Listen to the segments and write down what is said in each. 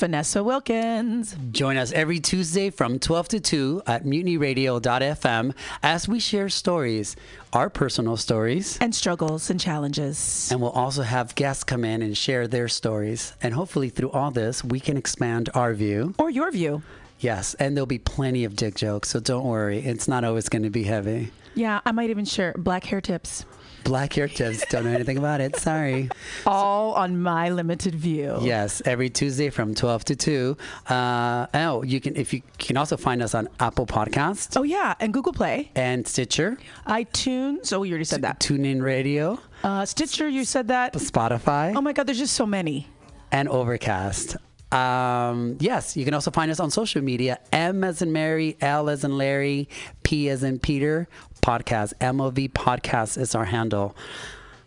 Vanessa Wilkins. Join us every Tuesday from 12 to 2 at mutinyradio.fm as we share stories, our personal stories, and struggles and challenges. And we'll also have guests come in and share their stories. And hopefully, through all this, we can expand our view or your view. Yes, and there'll be plenty of dick jokes, so don't worry. It's not always going to be heavy. Yeah, I might even share black hair tips. Black hair tips. Don't know anything about it. Sorry. All on my limited view. Yes, every Tuesday from 12 to 2. Uh, oh, you can if you can also find us on Apple Podcasts. Oh yeah, and Google Play and Stitcher, iTunes. Oh, you already said that. TuneIn Radio. Uh, Stitcher, you said that. Spotify. Oh my God, there's just so many. And Overcast. Um, yes, you can also find us on social media. M as in Mary, L as in Larry, P as in Peter. Podcast, MOV Podcast is our handle.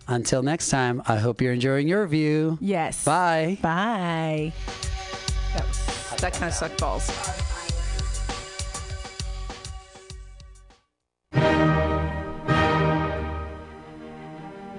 Until next time, I hope you're enjoying your view. Yes. Bye. Bye. That, was, that kind of sucked balls.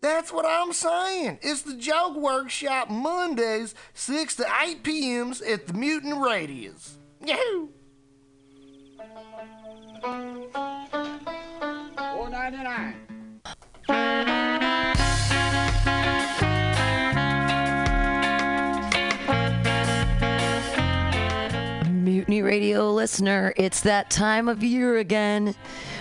That's what I'm saying. It's the Joke Workshop Mondays, 6 to 8 p.m.s at the Mutiny Radius. Yahoo! Four ninety nine. Mutiny Radio listener, it's that time of year again.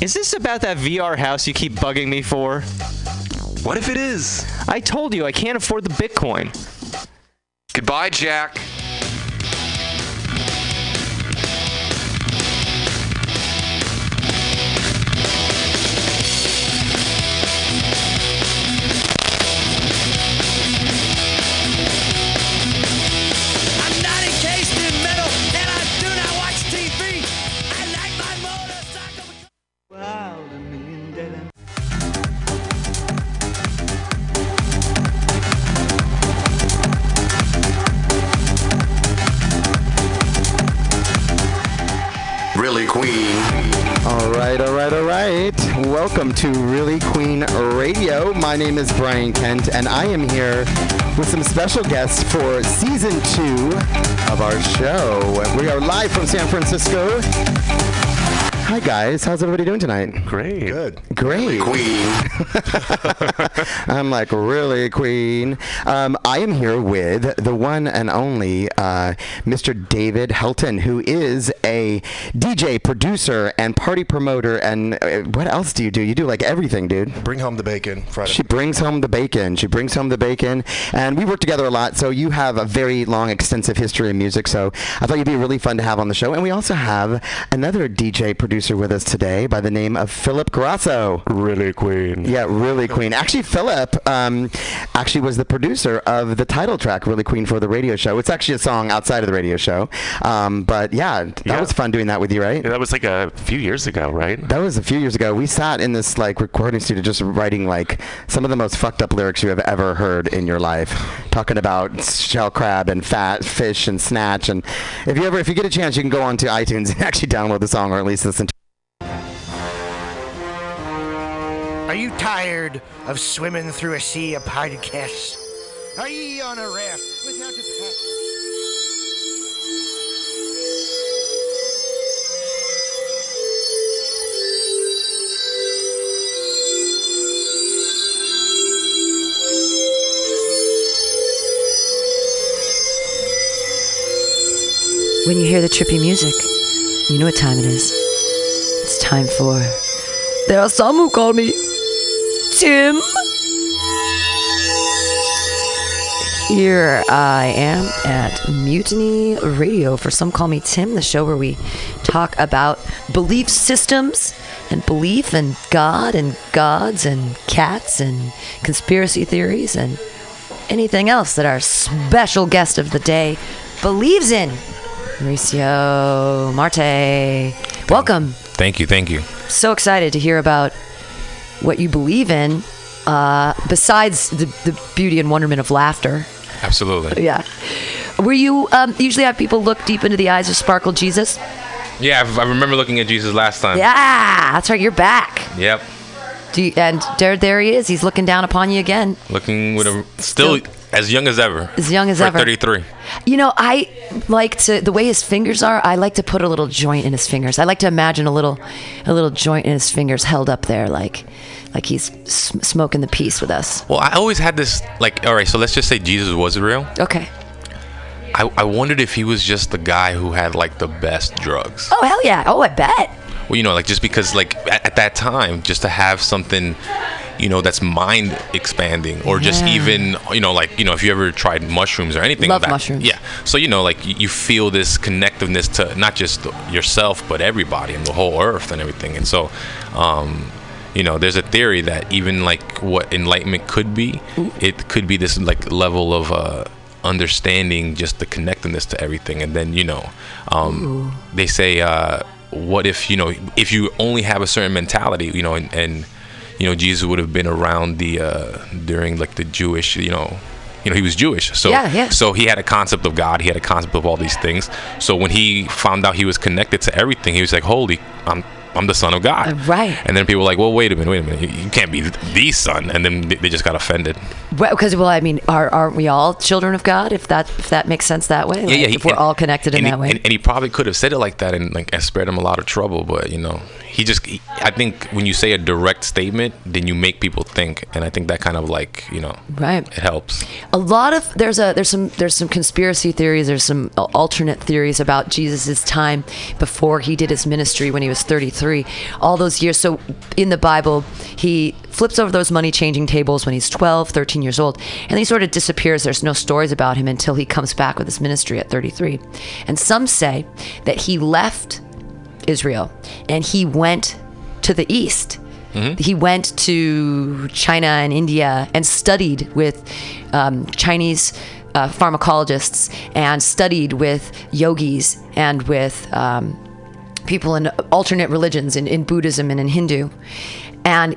Is this about that VR house you keep bugging me for? What if it is? I told you I can't afford the Bitcoin. Goodbye, Jack. Welcome to Really Queen Radio. My name is Brian Kent, and I am here with some special guests for season two of our show. We are live from San Francisco. Hi, guys. How's everybody doing tonight? Great. Good. Great. Queen. I'm like, really, Queen? Um, I am here with the one and only uh, Mr. David Helton, who is a DJ, producer, and party promoter. And uh, what else do you do? You do like everything, dude. Bring home the bacon Friday. She brings home the bacon. She brings home the bacon. And we work together a lot, so you have a very long, extensive history in music. So I thought you'd be really fun to have on the show. And we also have another DJ producer with us today by the name of Philip Grasso. Really Queen. Yeah, really Queen. Actually, Philip um, actually was the producer of the title track, Really Queen, for the radio show. It's actually a song outside of the radio show. Um, but yeah, that Yeah. was fun doing that with you, right? Yeah, that was like a few years ago, right? That was a few years ago. We sat in this like recording studio just writing like some of the most fucked up lyrics you have ever heard in your life. Talking about shell crab and fat fish and snatch and if you ever if you get a chance you can go onto iTunes and actually download the song or at least listen Are you tired of swimming through a sea of podcasts? Are ye on a raft without a paddle? When you hear the trippy music, you know what time it is. It's time for. There are some who call me Tim. Here I am at Mutiny Radio. For some, call me Tim, the show where we talk about belief systems and belief and God and gods and cats and conspiracy theories and anything else that our special guest of the day believes in. Mauricio Marte, welcome. Thank you, thank you. So excited to hear about what you believe in, uh, besides the, the beauty and wonderment of laughter. Absolutely. Yeah. Were you um, usually have people look deep into the eyes of Sparkle Jesus? Yeah, I I remember looking at Jesus last time. Yeah, that's right. You're back. Yep. Do you, and there, there he is. He's looking down upon you again. Looking with a still, as young as ever. As young as ever. 33. You know, I like to the way his fingers are. I like to put a little joint in his fingers. I like to imagine a little, a little joint in his fingers held up there, like, like he's smoking the peace with us. Well, I always had this like, all right, so let's just say Jesus was real. Okay. I, I wondered if he was just the guy who had like the best drugs. Oh hell yeah! Oh, I bet. Well, you know, like just because like at, at that time, just to have something, you know, that's mind expanding, or just even, you know, like you know, if you ever tried mushrooms or anything. Love like that, mushrooms. Yeah. So you know, like you, you feel this connectiveness to not just yourself, but everybody and the whole earth and everything. And so, um, you know, there's a theory that even like what enlightenment could be, it could be this like level of uh, understanding, just the connectedness to everything. And then you know, um, they say, uh, what if you know, if you only have a certain mentality, you know, and, and you know, Jesus would have been around the uh, during like the Jewish, you know. You know, he was Jewish, so Yeah, yeah. so he had a concept of God. He had a concept of all these things. So when he found out he was connected to everything, he was like, "Holy, I'm I'm the son of God. Uh, right. And then people are like, well, wait a minute, wait a minute, you, you can't be the son. And then they, just got offended. Because well, I mean, are, aren't we all children of God? If that if that makes sense that way, yeah, yeah. Like, if we're all connected in that he, way. And, and he probably could have said it like that and like and spared him a lot of trouble. But you know, he just. He, I think when you say a direct statement, then you make people think, and I think that kind of like you know, Right. it helps. a lot of there's a there's some there's some conspiracy theories there's some alternate theories about Jesus's time before he did his ministry when he was 33 all those years so in the bible he flips over those money changing tables when he's 12 13 years old and he sort of disappears there's no stories about him until he comes back with his ministry at 33 and some say that he left Israel and he went to the east he went to China and India and studied with um, Chinese uh, pharmacologists and studied with yogis and with um, people in alternate religions, in, in Buddhism and in Hindu, and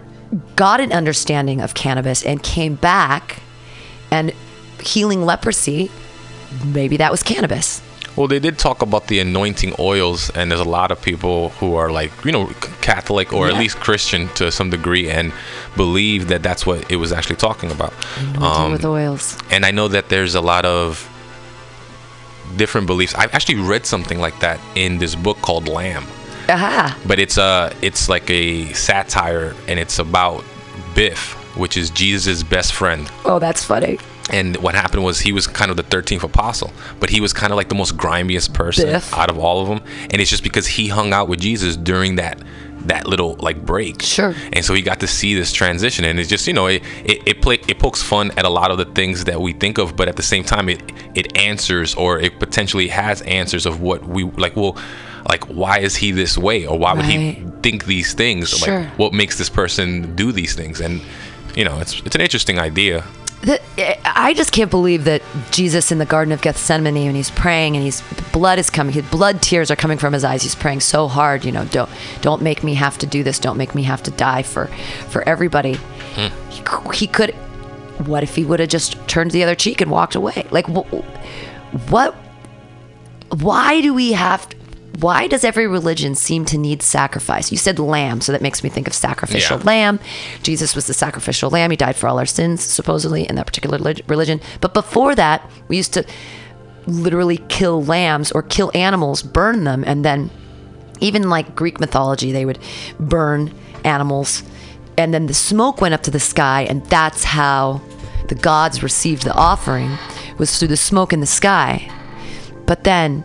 got an understanding of cannabis and came back and healing leprosy. Maybe that was cannabis. Well, they did talk about the anointing oils, and there's a lot of people who are like, you know, Catholic or at least Christian to some degree, and believe that that's what it was actually talking about. Anointing Um, with oils. and I know that there's a lot of different beliefs. I've actually read something like that in this book called Lamb, Aha. but it's a it's like a satire, and it's about Biff, which is Jesus' best friend. Oh, that's funny. And what happened was he was kind of the 13th apostle, but he was kind of like the most grimiest person Biff. out of all of them. And it's just because he hung out with Jesus during that that little like break. Sure. And so he got to see this transition, and it's just you know it it it, play, it pokes fun at a lot of the things that we think of, but at the same time it it answers or it potentially has answers of what we like. Well. Like why is he this way, or why would he think these things? Sure. Like what makes this person do these things? And you know, it's it's an interesting idea. The, I just can't believe that Jesus in the Garden of Gethsemane, and he's praying and he's blood is coming, his blood tears are coming from his eyes. He's praying so hard, you know, don't don't make me have to do this. Don't make me have to die for for everybody. Hmm. He, he could. What if he would have just turned the other cheek and walked away? Like wh- what? Why do we have? Why does every religion seem to need sacrifice? You said lamb, so that makes me think of sacrificial Yeah. lamb. Jesus was the sacrificial lamb. He died for all our sins, supposedly, in that particular religion. But before that, we used to literally kill lambs or kill animals, burn them, and then even like Greek mythology, they would burn animals, and then the smoke went up to the sky, and that's how the gods received the offering was through the smoke in the sky. But then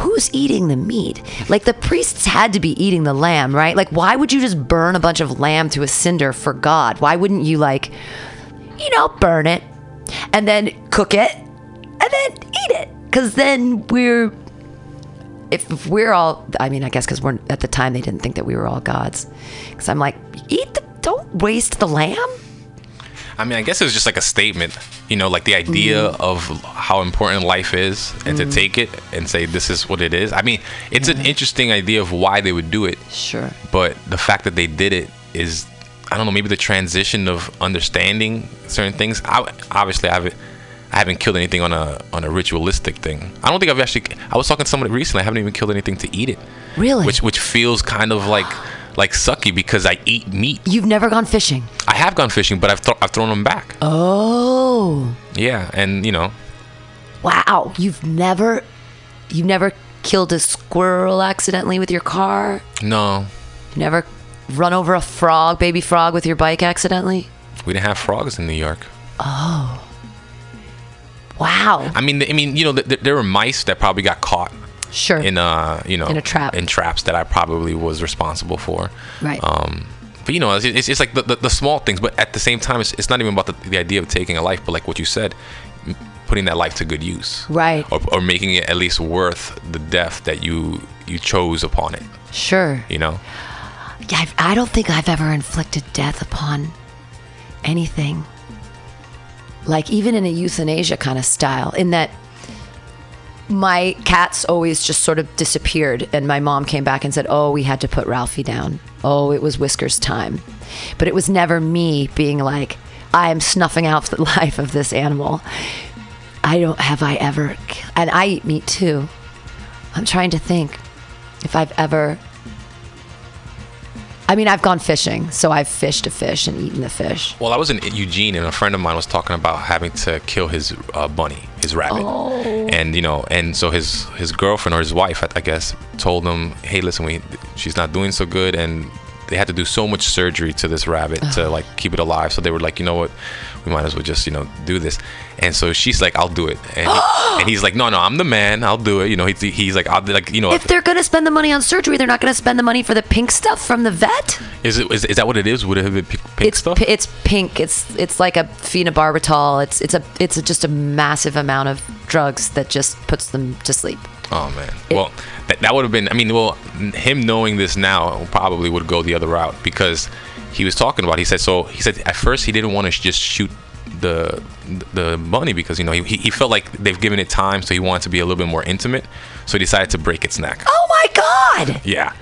who's eating the meat? Like the priests had to be eating the lamb, right? Like why would you just burn a bunch of lamb to a cinder for God? Why wouldn't you like you know, burn it and then cook it and then eat it? Cuz then we're if, if we're all I mean, I guess cuz we're at the time they didn't think that we were all gods. Cuz I'm like, eat the don't waste the lamb. I mean, I guess it was just like a statement, you know, like the idea Mm-hmm. of how important life is and to take it and say, this is what it is. I mean, it's an interesting idea of why they would do it, Sure. but the fact that they did it is, I don't know, maybe the transition of understanding certain things. I, obviously, I haven't. I haven't killed anything on a on a ritualistic thing. I don't think I've actually. I was talking to somebody recently. I haven't even killed anything to eat it. Really? Which which feels kind of like like sucky because I eat meat. You've never gone fishing. I have gone fishing, but I've thro- I've thrown them back. Oh. Yeah, and you know, Wow, you've never you've never killed a squirrel accidentally with your car? no, Never run over a frog, baby frog with your bike accidentally? we didn't have frogs in New York. Oh. Wow. I mean, I mean, you know, th- th- there were mice that probably got caught Sure. in uh, you know, In a trap. in traps that I probably was responsible for. Right. Um, but you know, it's, it's, it's like the, the, the small things, but at the same time, it's, it's not even about the, the idea of taking a life, but like what you said, putting that life to good use, Right. or, or making it at least worth the death that you you chose upon it. Sure. You know. Yeah, I've, I don't think I've ever inflicted death upon anything. Like, even in a euthanasia kind of style, in that my cats always just sort of disappeared, and my mom came back and said, Oh, we had to put Ralphie down. Oh, it was Whiskers' time. But it was never me being like, I am snuffing out the life of this animal. I don't, have I ever, and I eat meat too. I'm trying to think if I've ever I mean, I've gone fishing, so I've fished a fish and eaten the fish. Well, I was in Eugene, and a friend of mine was talking about having to kill his uh, bunny, his rabbit, Oh. and you know, and so his his girlfriend or his wife, I, I guess, told him, "Hey, listen, we she's not doing so good, and they had to do so much surgery to this rabbit to like keep it alive. So they were like, you know what, we might as well just you know do this." And so she's like, "I'll do it," and, he- and he's like, "No, no, I'm the man. I'll do it." You know, he, he's like, "I'll like you know." If they're gonna spend the money on surgery, they're not gonna spend the money for the pink stuff from the vet. Is it is, is that what it is? Would it have been pink, pink it's stuff? pi- it's pink. It's it's like a phenobarbital. It's it's a it's a, just a massive amount of drugs that just puts them to sleep. Oh man. Well, that, that would have been. I mean, well, him knowing this now probably would go the other route because he was talking about. He said so. He said at first he didn't want to just shoot the the bunny because you know he, he felt like they've given it time, so he wanted to be a little bit more intimate. So he decided to break its neck. Oh my god! Yeah,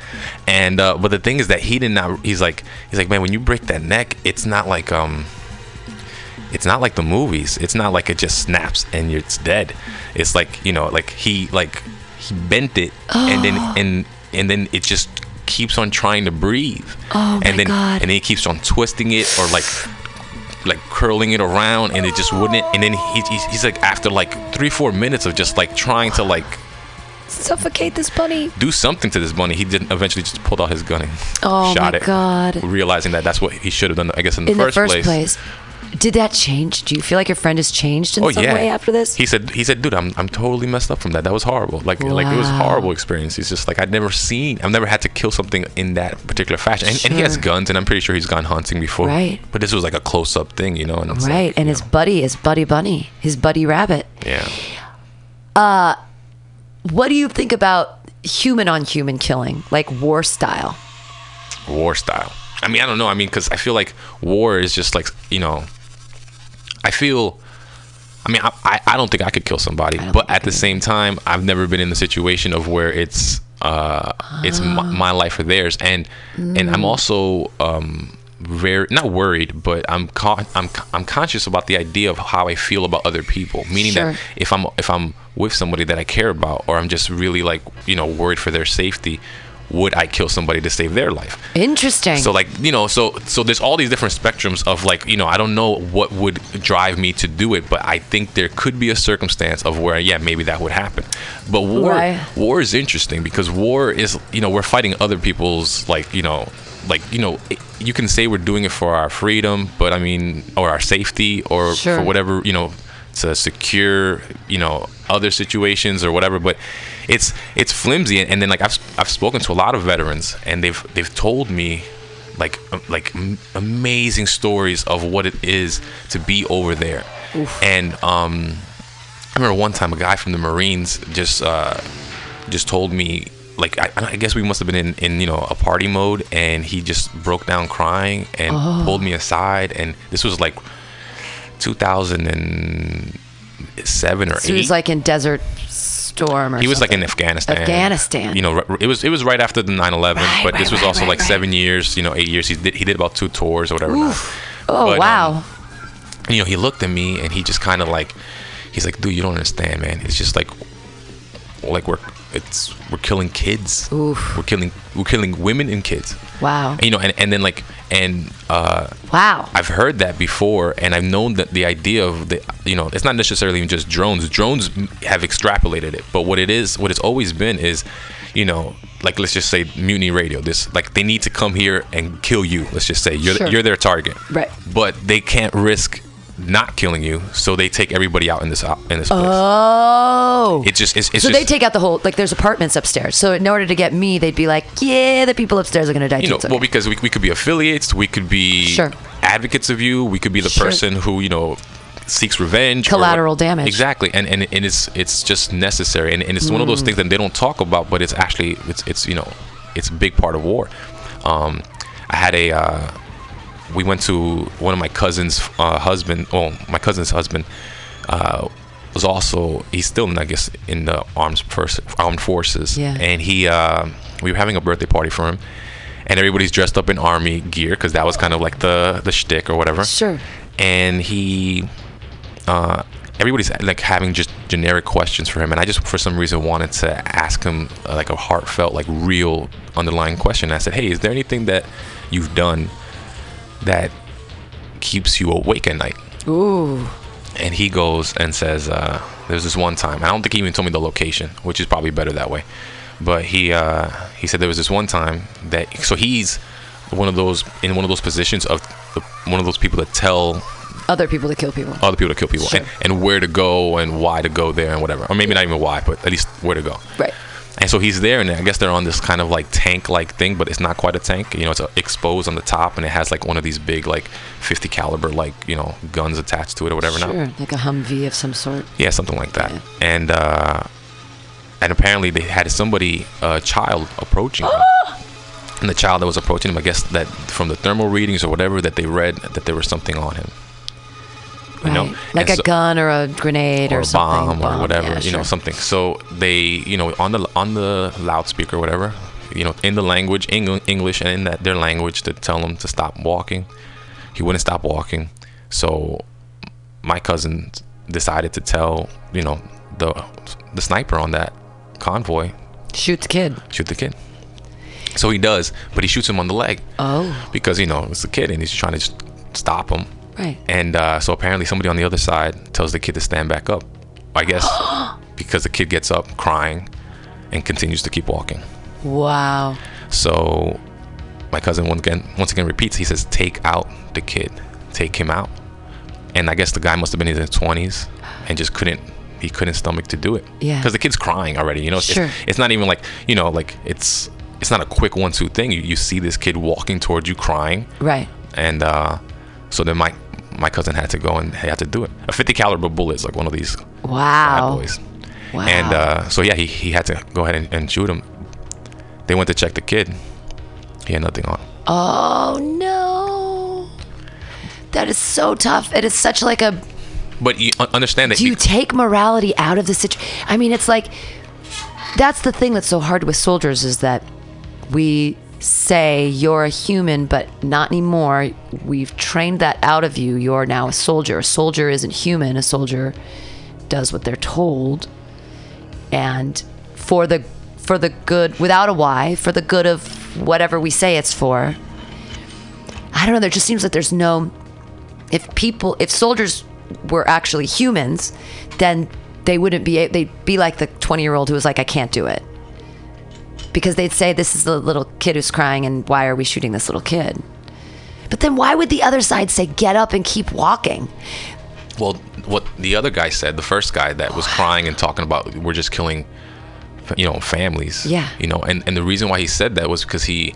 and uh, but the thing is that he did not. He's like he's like man, when you break that neck, it's not like um, it's not like the movies. It's not like it just snaps and you're, it's dead. It's like you know, like he like he bent it and then and and then it just keeps on trying to breathe. Oh and my then God. and then he keeps on twisting it or like like curling it around and it just wouldn't and then he, he's, he's like after like three four minutes of just like trying to like Suffocate this bunny. do something to this bunny. He didn't eventually just pulled out his gun and Oh shot my it, god! realizing that that's what he should have done. I guess in the, In first, the first place. place. Did that change? Do you feel like your friend has changed in Oh some yeah. way after this? He said, he said, dude, I'm, I'm totally messed up from that. That was horrible. Like, like it was a horrible experience. He's just like, I'd never seen, I've never had to kill something in that particular fashion. And, and he has guns, and I'm pretty sure he's gone hunting before. Right. But this was like a close up thing, you know. And right, Like, and his buddy is Buddy Bunny, his buddy rabbit. yeah. Uh, what do you think about human on human killing, like war style? war style. I mean, I don't know. I mean, because I feel like war is just like you know. I feel. I mean, I, I, don't think I could kill somebody, but at the same time, I've never been in the situation of where it's uh it's my, my life or theirs, and and I'm also um very not worried, but I'm con- I'm I'm conscious about the idea of how I feel about other people. Meaning Sure. that if I'm if I'm with somebody that I care about, or I'm just really like you know worried for their safety, would I kill somebody to save their life? Interesting. So like you know, so so there's all these different spectrums of like you know I don't know what would drive me to do it, but I think there could be a circumstance of where yeah maybe that would happen. But war Right. war is interesting because war is you know we're fighting other people's like you know like you know it, you can say we're doing it for our freedom, but I mean or our safety or Sure. for whatever you know to secure you know other situations or whatever but it's it's flimsy and, and then like I've, I've spoken to a lot of veterans and they've they've told me like um, like amazing stories of what it is to be over there. And um I remember one time a guy from the Marines just uh just told me like I, I guess we must have been in, in you know a party mode and he just broke down crying and Oh. pulled me aside and this was like 2007 or So he was like in Desert Storm or he was like in. Afghanistan. Afghanistan. You know, it was it was right after the 9/11, Right, but this was right, also right, like right. seven years. You know, eight years. He did he did about two tours or whatever. Oh But, um, wow. you know, he looked at me and he just kind of like, he's like, dude, you don't understand, man. It's just like, like we're it's we're killing kids. Oof. We're killing we're killing women and kids. wow. And, you know, and, and then like and uh Wow. I've heard that before, and I've known that the idea of the, you know, it's not necessarily even just drones. Drones have extrapolated it, but what it is, what it's always been is, you know, like let's just say Mutiny Radio. This like they need to come here and kill you. Let's just say you're Sure. you're their target, Right. But they can't risk not killing you, so they take everybody out in this out in this place. Oh. It's just it's, it's so just they take out the whole like there's apartments upstairs. So in order to get me, they'd be like, yeah, the people upstairs are gonna die you too. know, okay. well, because we, we could be affiliates, we could be Sure. advocates of you, we could be the Sure. person who you know seeks revenge, Collateral damage. Exactly, and and, and it's it's just necessary, and, and it's one of Mm. those things that they don't talk about, but it's actually it's it's you know it's a big part of war. Um, I had a uh, we went to one of my cousin's uh, husband, well, my cousin's husband. Uh, was also he's still in, I guess in the arms pers- armed forces Yeah. and he uh, we were having a birthday party for him and everybody's dressed up in army gear because that was kind of like the the shtick or whatever Sure. and he uh, everybody's like having just generic questions for him and i just for some reason wanted to ask him uh, like a heartfelt like real underlying question i said hey is there anything that you've done that keeps you awake at night? Ooh. And he goes and says, uh, "There's this one time. I don't think he even told me the location, which is probably better that way. But he uh, he said there was this one time that so he's one of those in one of those positions of the, one of those people that tell Other people to kill people. other people to kill people Sure. and, and where to go and why to go there and whatever or maybe not even why but at least where to go Right. And so he's there and i guess they're on this kind of like tank like thing but it's not quite a tank you know it's uh exposed on the top and it has like one of these big like 50 caliber like you know guns attached to it or whatever Sure. Like a Humvee of some sort. yeah, something like that. And uh, and apparently they had somebody, a child, approaching him. And the child that was approaching him, I guess that from the thermal readings or whatever that they read, that there was something on him. You know, Like And a so- gun or a grenade or, or a something. bomb, or oh, whatever, yeah, you know, something. So they, you know, on the on the loudspeaker, or whatever, you know, in the language, Eng- English, and in that their language, to tell him to stop walking. He wouldn't stop walking, so my cousin decided to tell, you know, the the sniper on that convoy, Shoot the kid. shoot the kid. So he does, but he shoots him on the leg Oh. because you know it's a kid and he's trying to just stop him. Right. And uh, so apparently somebody on the other side tells the kid to stand back up. I guess because the kid gets up crying and continues to keep walking. Wow. So my cousin once again once again repeats. He says, "Take out the kid. Take him out." And I guess the guy must have been in his twenties and just couldn't. He couldn't stomach to do it. Yeah. Because the kid's crying already. You know. It's, Sure. it's not even like you know like it's it's not a quick one-two thing. You you see this kid walking towards you crying Right. and uh, so then my my cousin had to go and he had to do it. A 50 caliber bullet is like one of these Wow. boys. Wow. And uh, so yeah, he, he had to go ahead and, and shoot him. They went to check the kid. He had nothing on. Oh no. That is so tough. It is such like a But you understand that do you you- take morality out of the situation? I mean, it's like that's the thing that's so hard with soldiers is that we say you're a human, but not anymore. We've trained that out of you. You're now a soldier. A soldier isn't human. A soldier does what they're told, and for the for the good, without a why, for the good of whatever we say it's for. I don't know. There just seems like there's no if people if soldiers were actually humans then they wouldn't be they'd be like the 20 year old who was like i can't do it because they'd say this is the little kid who's crying and why are we shooting this little kid but then why would the other side say get up and keep walking well, what the other guy said, the first guy that was crying and talking about we're just killing, you know, families. Yeah. You know, and, and the reason why he said that was because he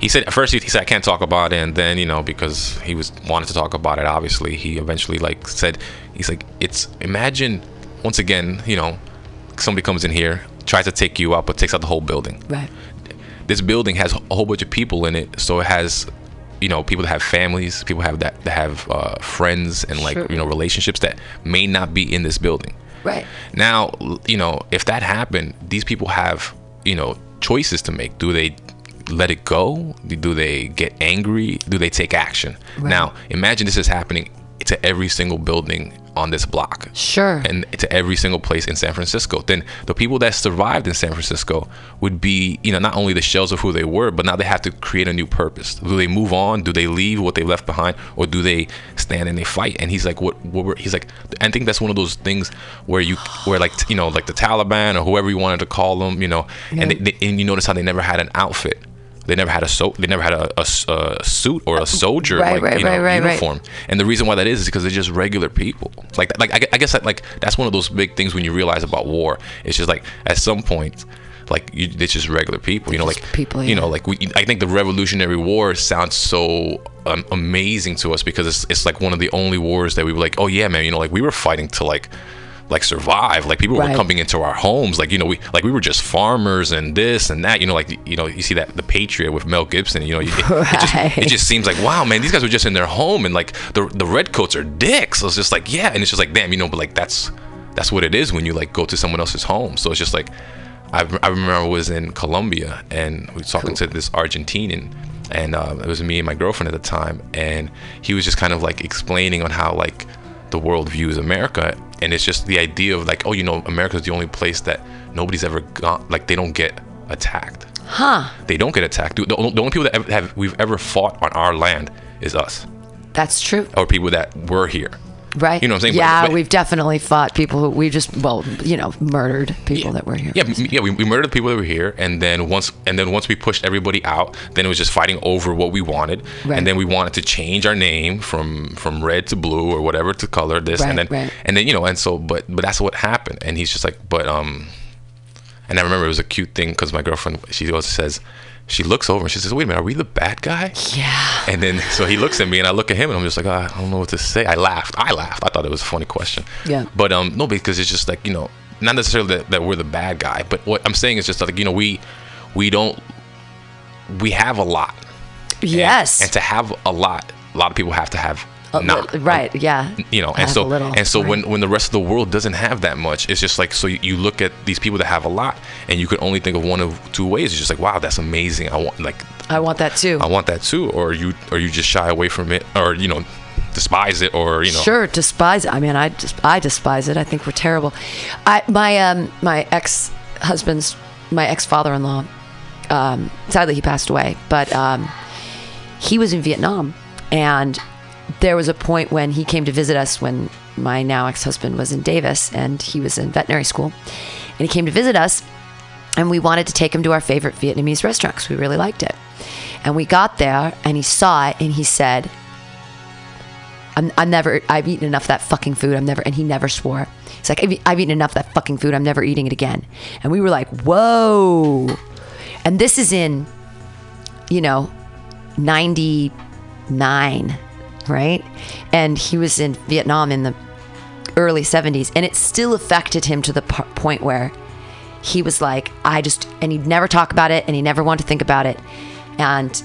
he said at first he, he said I can't talk about it, and then you know because he was wanted to talk about it. Obviously, he eventually like said he's like it's imagine once again you know somebody comes in here tries to take you out but takes out the whole building. right This building has a whole bunch of people in it, so it has you know people that have families, people have that that have uh, friends and like Sure. you know relationships that may not be in this building. right Now, you know, if that happened, these people have, you know, choices to make. Do they let it go? Do they get angry? Do they take action? right. Now, imagine this is happening to every single building on this block. Sure. And to every single place in San Francisco. Then the people that survived in San Francisco would be, you know, not only the shells of who they were, but now they have to create a new purpose. Do they move on? Do they leave what they left behind, or do they stand and they fight? And he's like, what? What? Were, he's like, I think that's one of those things where you, where like, you know, like the Taliban or whoever you wanted to call them, you know, and they, they, and you notice how they never had an outfit. They never had a so they never had a, a a suit or a soldier Right, like right, you know right, right, right. uniform. And the reason why that is is because they're just regular people. Like, like I, I guess that, like that's one of those big things when you realize about war. It's just like at some point, like you, it's just regular people. You know, like people, You know, like we, I think the Revolutionary War sounds so um, amazing to us because it's it's like one of the only wars that we were like, oh yeah, man. You know, like we were fighting to like like survive. Like people Right. were coming into our homes. Like you know we like we were just farmers and this and that. You know like you know you see that the patriot with mel gibson you know it, it just, it just seems like wow man these guys were just in their home and like the the redcoats are dicks. So it's just like yeah. And it's just like damn you know but like that's that's what it is when you like go to someone else's home. So it's just like i, I remember i was in colombia and we were talking to this argentinian and uh, it was me and my girlfriend at the time. And he was just kind of like explaining on how like the world views America, and it's just the idea of like, oh, you know, America's the only place that nobody's ever gone, like they don't get attacked. Huh. They don't get attacked. The, the only people that ever have we've ever fought on our land is us, That's true. or people that were here. Right. You know what I'm saying? Yeah, but- we've definitely fought people who we just well, you know, murdered people that were here. Yeah, m- yeah, we, we murdered the people that were here, and then once and then once we pushed everybody out, then it was just fighting over what we wanted, Right. and then we wanted to change our name from from red to blue or whatever to color this, Right, and then right. and then you know, and so but but that's what happened, and he's just like, but um, and I remember it was a cute thing because my girlfriend she always says. She looks over and she says, "Wait a minute, are we the bad guy?" Yeah. And then so he looks at me and I look at him and I'm just like, "Ah, I don't know what to say. I laughed. I laughed. I thought it was a funny question. Yeah. But um, no, because it's just like you know, not necessarily that, that we're the bad guy, but what I'm saying is just like you know, we we don't we have a lot. And- Yes. And, to have a lot, a lot of people have to have A not. li- right. Yeah. You know, and so little, and so right. when when the rest of the world doesn't have that much, it's just like so you, you look at these people that have a lot, and you can only think of one of two ways. It's just like, wow, that's amazing. I want like I want that too. I want that too, or you or you just shy away from it, or you know, despise it, or you know. Sure, despise it. I mean, I just I despise it. I think we're terrible. I my um my ex husband's my ex father in law. Um, sadly, he passed away, but um, he was in Vietnam, and there was a point when he came to visit us when my now ex husband was in Davis, and he was in veterinary school, and he came to visit us, and we wanted to take him to our favorite Vietnamese restaurant because we really liked it, and we got there, and he saw it, and he said. I'm, I'm never, I've eaten enough of that fucking food. I'm never, and he never swore. He's like, I've, eaten enough of that fucking food. I'm never eating it again. And we were like, whoa. And this is in, you know, 99, right? And he was in Vietnam in the early 70s. And it still affected him to the p- point where he was like, I just, and he'd never talk about it and he never wanted to think about it. And,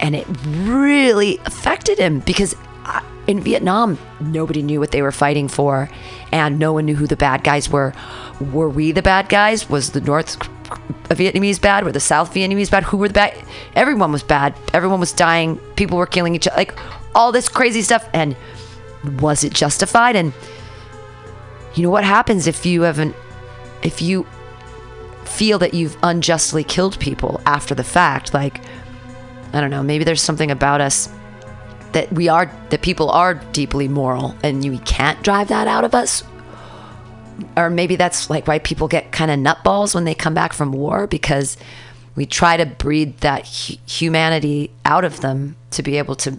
and it really affected him because uh, in Vietnam, nobody knew what they were fighting for, and no one knew who the bad guys were. Were we the bad guys? Was the North Vietnamese bad? Were the South Vietnamese bad? Who were the bad? Everyone was bad. Everyone was dying. People were killing each other. Like all this crazy stuff. And was it justified? And you know what happens if you haven't, if you feel that you've unjustly killed people after the fact? Like, I don't know, maybe there's something about us that we are, that people are deeply moral and you can't drive that out of us. Or maybe that's like why people get kind of nutballs when they come back from war because we try to breed that hu- humanity out of them to be able to,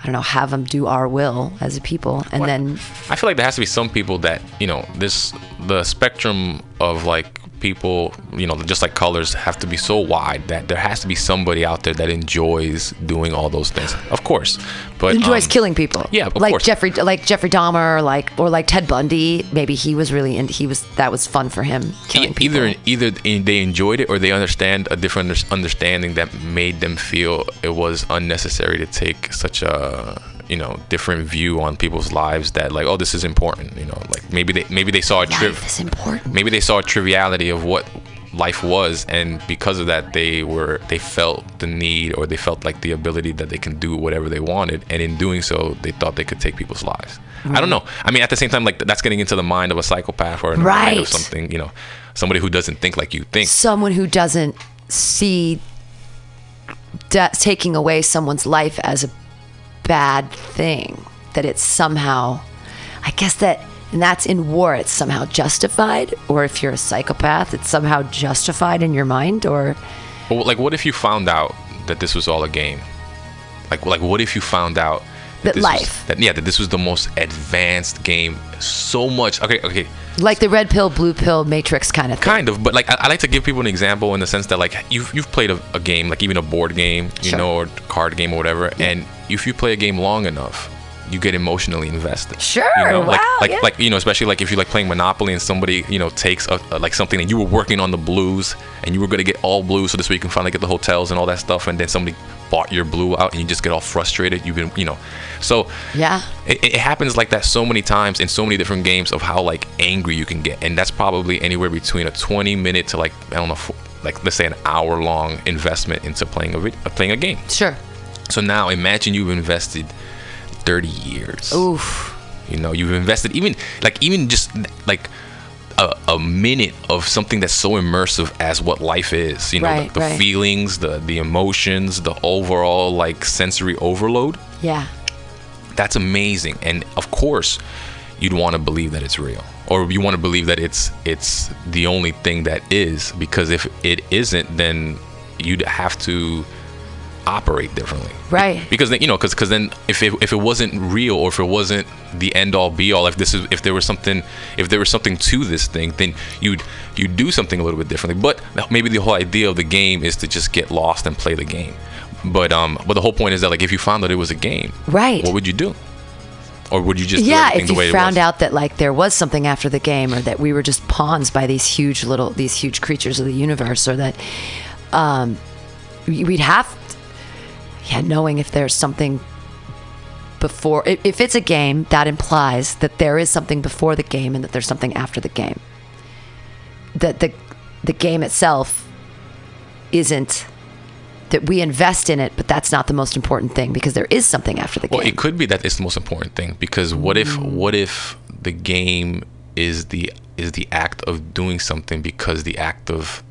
I don't know, have them do our will as a people. And then I feel like there has to be some people that you know this the spectrum of like people you know just like colors have to be so wide that there has to be somebody out there that enjoys doing all those things of course but enjoys um, killing people. yeah, of like course. Jeffrey, like Jeffrey Dahmer, like or like Ted Bundy. Maybe he was really, and he was that was fun for him. Killing people. either either they enjoyed it or they understand a different understanding that made them feel it was unnecessary to take such a you know different view on people's lives that like oh this is important you know like maybe they maybe they saw a trip Life is important. maybe they saw a triviality of what life was and because of that they were they felt the need or they felt like the ability that they can do whatever they wanted and in doing so they thought they could take people's lives i don't mm-hmm. know i mean at the same time like that's getting into the mind of a psychopath or in the mind of Right. something you know somebody who doesn't think like you think Someone who doesn't see de- taking away someone's life as a bad thing. That it's somehow, I guess that, and that's in war. It's somehow justified. Or if you're a psychopath, it's somehow justified in your mind. Or Well, like, what if you found out that this was all a game? Like, like, what if you found out That this life- was, that yeah, that this was the most advanced game, so much. Okay, okay, like the red pill, blue pill, matrix kind of thing. kind of, but like, I, I like to give people an example in the sense that like you've you've played a, a game, like even a board game, you Sure. know, or card game or whatever, and if you play a game long enough. You get emotionally invested. Sure, You know, like, wow, like, yeah. like you know, especially like if you like playing Monopoly and somebody you know takes a, a- like something and you were working on the blues and you were gonna get all blues so this way you can finally get the hotels and all that stuff and then somebody bought your blue out and you just get all frustrated. You've been you know, so Yeah. it, it happens like that so many times in so many different games of how like angry you can get and that's probably anywhere between a 20 minute to like i don't know like let's say an hour long investment into playing a playing a game Sure. So now imagine you've invested 30 years Oof. you know you've invested even like even just like a, a minute of something that's so immersive as what life is. You know, Right, the, the right. feelings, the the emotions, the overall like sensory overload. Yeah. That's amazing. And of course, you'd want to believe that it's real, or you want to believe that it's it's the only thing that is. Because if it isn't, then you'd have to operate differently. Right. Because then you know, because because then if it, if it wasn't real or if it wasn't the end all be all, if this is if there was something if there was something to this thing, then you'd you'd do something a little bit differently. But maybe the whole idea of the game is to just get lost and play the game. But um, but the whole point is that like if you found that it was a game, Right. What would you do? Or would you just yeah, if you found out that like there was something after the game, or that we were just pawns by these huge little these huge creatures of the universe, or that um, we'd have, yeah, knowing if there's something before. If, it's a game, that implies that there is something before the game and that there's something after the game. That the the game itself isn't that we invest in it, but that's not the most important thing because there is something after the Well, game. Well, it could be that it's the most important thing because what if mm. what if the game is the is the act of doing something because the act of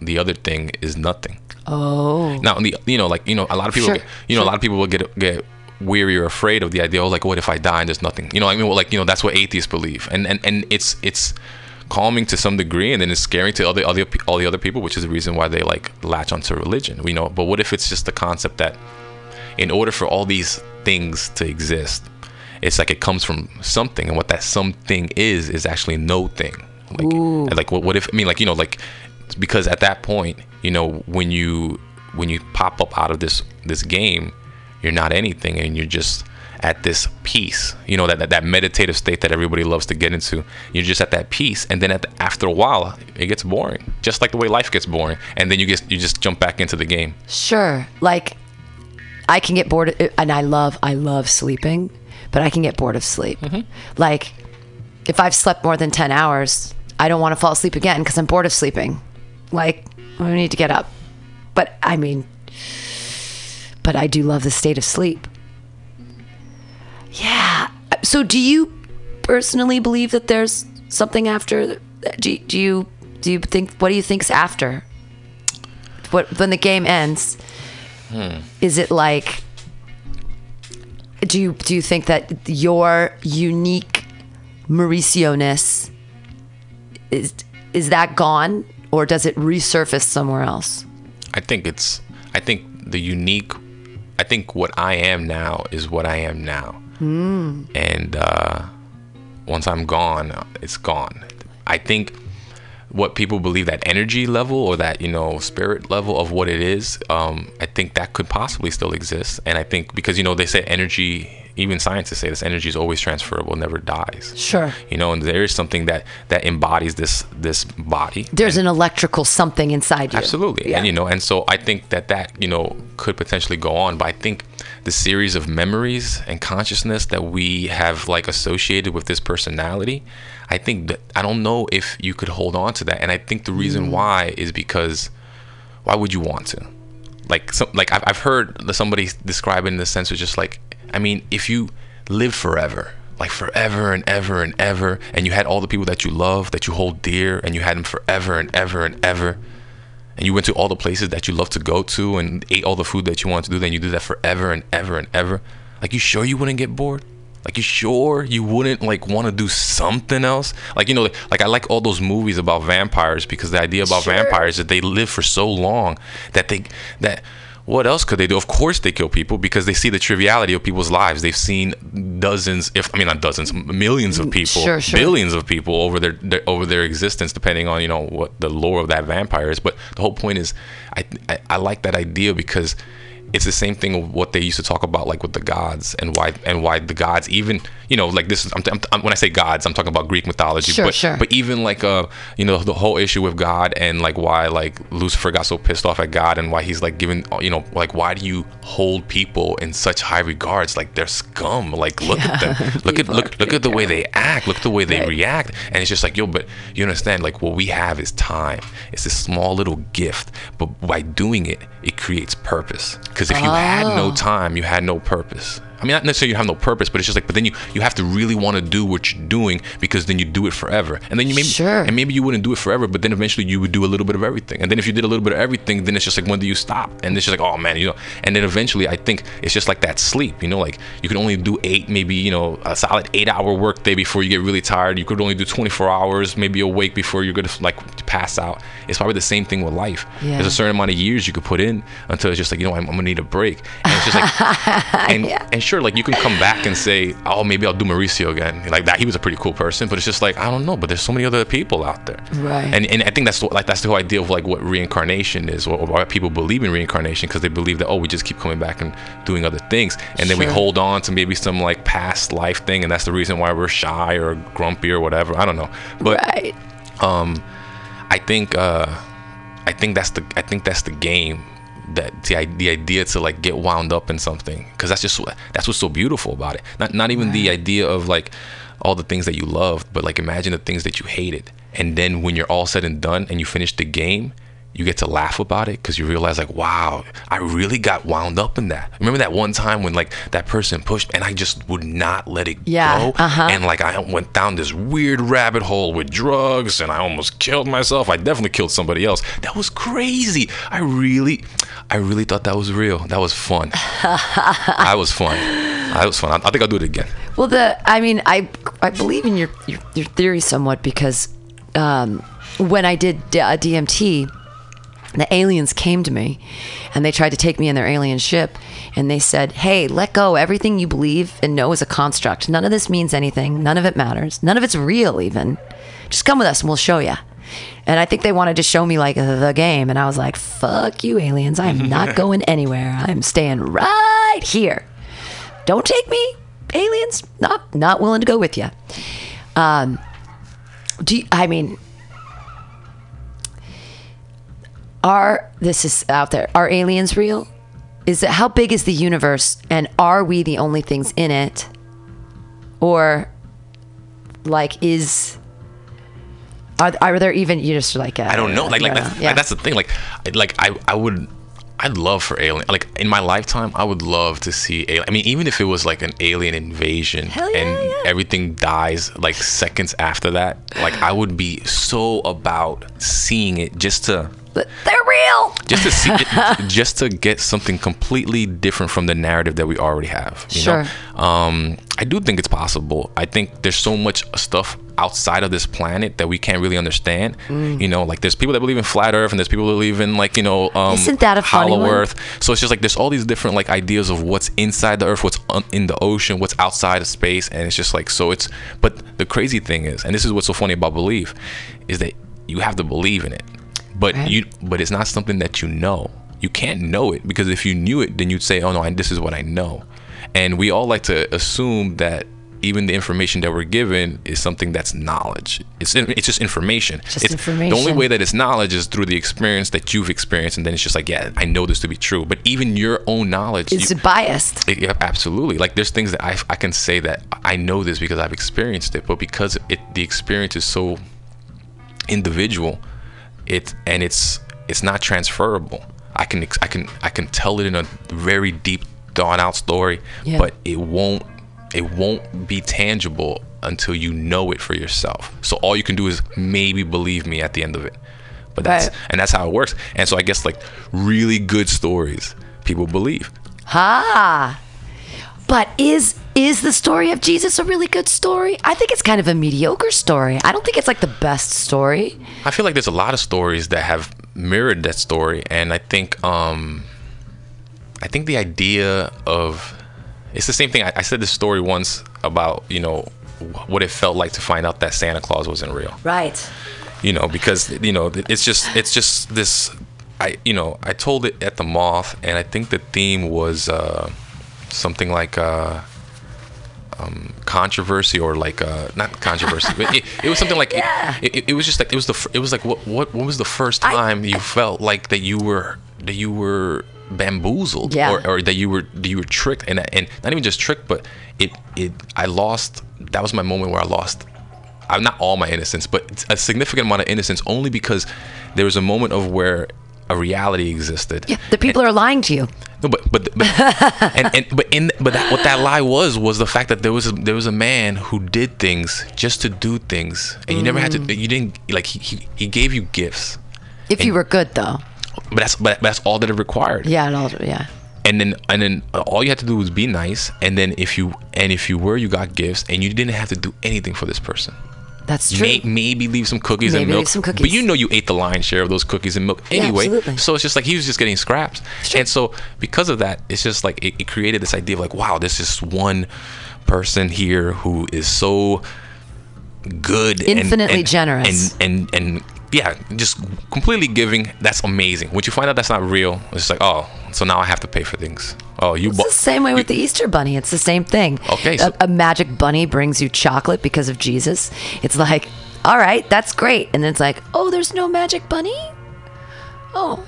the other thing is nothing. Oh. Now, the you know, like you know, a lot of people, Sure, get, you know, a lot of people will get get weary or afraid of the idea. Oh, like what if I die and there's nothing? You know, I mean, well, like you know, that's what atheists believe, and and and it's it's calming to some degree, and then it's scary to other other all the other people, which is the reason why they like latch onto religion. You know, but what if it's just the concept that in order for all these things to exist, it's like it comes from something, and what that something is is actually no thing. Like, like what, what if I mean, like you know, like because at that point, you know, when you when you pop up out of this this game, you're not anything, and you're just at this peace. You know that that, that meditative state that everybody loves to get into. You're just at that peace, and then at the, after a while, it gets boring, just like the way life gets boring, and then you get you just jump back into the game. Sure. Like I can get bored uh, and I love I love sleeping, but I can get bored of sleep. Mm-hmm. Like if I've slept more than 10 hours, I don't want to fall asleep again because I'm bored of sleeping. Like I need to get up. But I mean but I do love the state of sleep. Yeah. So do you personally believe that there's something after do, do you do you think what do you think's after? What when the game ends? Hmm. Is it like do you do you think that your unique Mauricio-ness is is that gone or does it resurface somewhere else? I think it's I think the unique I think what I am now is what I am now. Mm. And uh, once I'm gone, it's gone. I think what people believe that energy level or that you know spirit level of what it is, um, I think that could possibly still exist. And I think because you know they say energy, even scientists say this energy is always transferable, never dies. Sure. You know, and there is something that that embodies this this body. There's an electrical something inside you. Absolutely. And you know, and so I think that that, you know, could potentially go on, but I think the series of memories and consciousness that we have like associated with this personality, I think that I don't know if you could hold on to that. And I think the reason Mm. why is because why would you want to? Like some like I've I've heard somebody describe it in the sense of just like I mean, if you lived forever, like forever and ever and ever, and you had all the people that you love, that you hold dear, and you had them forever and ever and ever, and you went to all the places that you love to go to and ate all the food that you want to do, then you did that forever and ever and ever. Like, you sure you wouldn't get bored? Like, you sure you wouldn't like want to do something else? Like, you know, like, like I like all those movies about vampires because the idea about Sure. vampires is that they live for so long that they that what else could they do? Of course they kill people because they see the triviality of people's lives. They've seen dozens, if I mean not dozens, millions of mm, people, Sure, sure. billions of people over their, their over their existence, depending on you know what the lore of that vampire is. But the whole point is, I I, I like that idea because it's the same thing of what they used to talk about like with the gods and why and why the gods even you know like this is I'm, I'm, when I say gods I'm talking about Greek mythology Sure, but sure. but even like uh you know the whole issue with God and like why like Lucifer got so pissed off at God and why he's like giving you know like why do you hold people in such high regards? Like they're scum. Like look at them. Look at look look at the way they act. Look at the way they Right. react. And it's just like yo but you understand like what we have is time. It's this small little gift but by doing it it creates purpose. Because if you had no Oh. time you had no purpose I mean, not necessarily you have no purpose, but it's just like, but then you you have to really want to do what you're doing because then you do it forever, and then you maybe Sure. and maybe you wouldn't do it forever, but then eventually you would do a little bit of everything, and then if you did a little bit of everything, then it's just like when do you stop? And it's just like, oh man, you know, and then eventually I think it's just like that sleep, you know, like you can only do eight, maybe you know, a solid eight hour work day before you get really tired. You could only do 24 hours, maybe awake before you're gonna like pass out. It's probably the same thing with life. Yeah. There's a certain amount of years you could put in until it's just like, you know, I'm, I'm gonna need a break. And it's just like, and, and sure, like you can come back and say, oh, maybe I'll do Mauricio again. Like that, he was a pretty cool person, but it's just like, I don't know, but there's so many other people out there. Right. And, and I think that's the, like that's the whole idea of like what reincarnation is, or, or why people believe in reincarnation because they believe that oh, we just keep coming back and doing other things, and then we hold on to maybe some like past life thing, and that's the reason why we're shy or grumpy or whatever. I don't know, but right. um, I think uh, I think that's the I think that's the game that the the idea to like get wound up in something because that's just that's what's so beautiful about it. Not not even the idea of like all the things that you loved, but like imagine the things that you hated, and then when you're all said and done and you finish the game. You get to laugh about it because you realize, like, wow, I really got wound up in that. Remember that one time when, like, that person pushed and I just would not let it Yeah, go? uh-huh. And like I went down this weird rabbit hole with drugs and I almost killed myself. I definitely killed somebody else. That was crazy. I really I really thought that was real. That was fun. I was fun. I was fun. I, I think I'll do it again. Well, the I mean, I I believe in your your, your theory somewhat because um, when I did D- uh, DMT, the aliens came to me, and they tried to take me in their alien ship, and they said, "Hey, let go. Everything you believe and know is a construct. None of this means anything. None of it matters. None of it's real. Even, just come with us, and we'll show you." And I think they wanted to show me like the game, and I was like, "Fuck you, aliens! I'm not going anywhere. I'm staying right here." don't take me aliens not not willing to go with you um do you, i mean are this is out there are aliens real is it how big is the universe and are we the only things in it or like is are, are there even you just like uh, I don't know. Like like, that's, yeah. like that's the thing. Like I- like I I would I'd love for alien like in my lifetime I would love to see alien. I mean even if it was like an alien invasion yeah, and yeah. everything dies like seconds after that, like I would be so about seeing it just to they're real just to see just to get something completely different from the narrative that we already have you Sure. know um i do think it's possible i think there's so much stuff outside of this planet that we can't really understand Mm. you know like there's people that believe in flat earth and there's people that believe in like you know um Isn't that a hollow one? earth so it's just like there's all these different like ideas of what's inside the earth what's un- in the ocean what's outside of space and it's just like so it's but the crazy thing is and this is what's so funny about belief is that you have to believe in it but Right. you but it's not something that you know. You can't know it because if you knew it then you'd say oh no I, this is what i know. And we all like to assume that even the information that we're given is something that's knowledge. It's it's just information. Just it's the only way that it's knowledge is through the experience that you've experienced and then it's just like yeah i know this to be true. But even your own knowledge is biased. It- yeah, absolutely. Like there's things that I, I can say that I know this because I've experienced it, but because it the experience is so individual, it and it's it's not transferable. I can I can I can tell it in a very deep, drawn out story, Yeah. but it won't it won't be tangible until you know it for yourself. So all you can do is maybe believe me at the end of it. But that's Right. and that's how it works. And so I guess like really good stories, people believe. Ha! But is is the story of Jesus a really good story? I think it's kind of a mediocre story. I don't think it's like the best story. I feel like there's a lot of stories that have mirrored that story, and I think um, I think the idea of it's the same thing. I, I said this story once about you know what it felt like to find out that Santa Claus wasn't real. Right. You know, because you know it's just it's just this. I you know I told it at the Moth, and I think the theme was uh, something like. Uh, um, controversy or like uh, not controversy, but it, it was something like Yeah. it, it, it was just like it was the it was like what what what was the first time you felt like that you were that you were bamboozled Yeah. or, or that you were that you were tricked and and not even just tricked but it it I lost that was my moment where I lost I'm not all my innocence but a significant amount of innocence only because there was a moment of where a reality existed Yeah, the people are lying to you. no, but but but and, and but in but that, what that lie was was the fact that there was a, there was a man who did things just to do things, and you never had Mm. to. You didn't like he he, he gave you gifts, If you were good though. but that's but that's all that it required. Yeah, it all, yeah. and then and then all you had to do was be nice and then if you and if you were you got gifts and you didn't have to do anything for this person That's true. May, maybe leave some cookies Maybe and milk leave some but you know you ate the lion's share of those cookies and milk Yeah, anyway absolutely. so it's just like he was just getting scraps and so because of that it's just like it, it created this idea of like wow this is one person here who is so good and- Infinitely and- generous. and and and yeah just completely giving that's amazing once you find out that's not real it's just like oh so now i have to pay for things oh you It's bought the same way with the Easter bunny. It's the same thing. Okay, A, a magic bunny brings you chocolate because of Jesus. It's like, all right, that's great. And then it's like, oh, there's no magic bunny? Oh.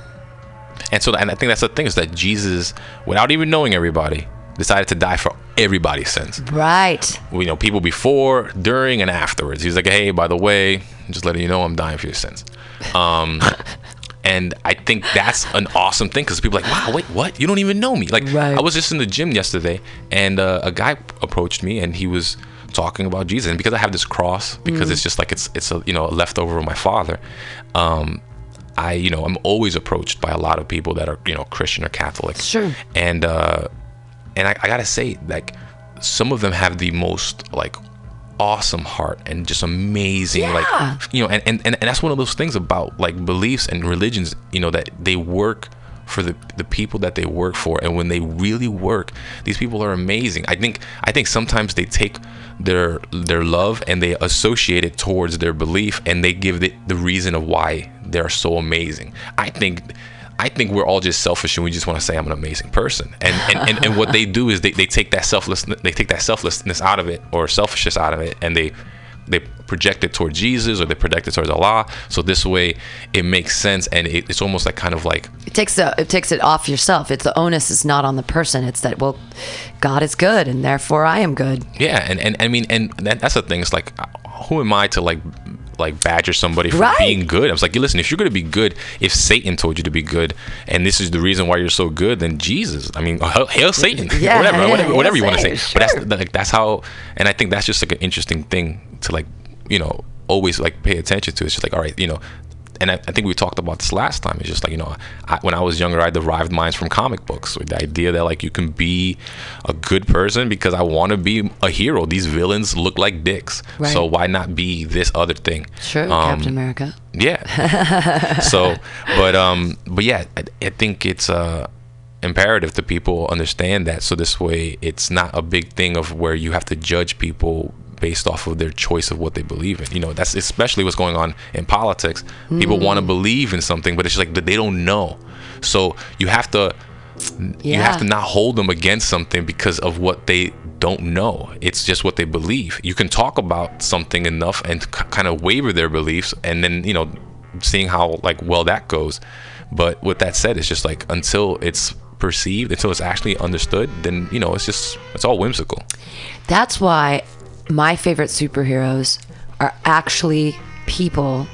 And so, and I think that's the thing is that Jesus, without even knowing everybody, decided to die for everybody's sins. Right. You know, people before, during, and afterwards. He's like, hey, by the way, just letting you know, I'm dying for your sins. Um, and I think that's an awesome thing because people are like, wow, wait, what? You don't even know me. Like, I was just in the gym yesterday, and uh, a guy approached me, and he was talking about Jesus. And because I have this cross, because Mm. it's just like it's it's a you know a leftover of my father. Um, I, you know, I'm always approached by a lot of people that are, you know, Christian or Catholic. Sure. And uh, and I, I gotta say, like, some of them have the most like awesome heart and just amazing, Yeah. like, you know, and, and and that's one of those things about like beliefs and religions, you know, that they work for the the people that they work for, and when they really work, these people are amazing. I think I think sometimes they take their their love and they associate it towards their belief and they give it the reason of why they're so amazing. I think I think we're all just selfish and we just want to say I'm an amazing person. And and, and, and what they do is they, they take that selfless they take that selflessness out of it or selfishness out of it and they they project it toward Jesus or they project it towards Allah. So this way it makes sense and it, it's almost like kind of like It takes the it takes it off yourself. It's the onus is not on the person. It's that well, God is good and therefore I am good. Yeah, and, and I mean, and that's the thing. It's like, who am I to like, like badger somebody for Right. being good? I was like, listen, if you're gonna be good, if Satan told you to be good, and this is the reason why you're so good, then Jesus. I mean, hail, hail Satan, Yeah, whatever, yeah, whatever, whatever you want to say. Satan, But that's like that's how, and I think that's just like an interesting thing to like, you know, always like pay attention to. It's just like, all right, you know. And I, I think we talked about this last time. It's just like you know, I, when I was younger, I derived mine from comic books with the idea that like you can be a good person because I want to be a hero. These villains look like dicks, Right. so why not be this other thing? Sure, Um, Captain America. yeah. so, but um, but yeah, I, I think it's uh imperative that people understand that. So this way, it's not a big thing of where you have to judge people based off of their choice of what they believe in. You know, that's especially what's going on in politics. People Mm. want to believe in something, but it's just like they don't know. So you have to. You have to not hold them against something because of what they don't know. It's just what they believe. You can talk about something enough and k- kind of waver their beliefs, and then you know, seeing how like well that goes. But with that said, it's just like until it's perceived, until it's actually understood, then you know, it's just it's all whimsical. That's why my favorite superheroes are actually people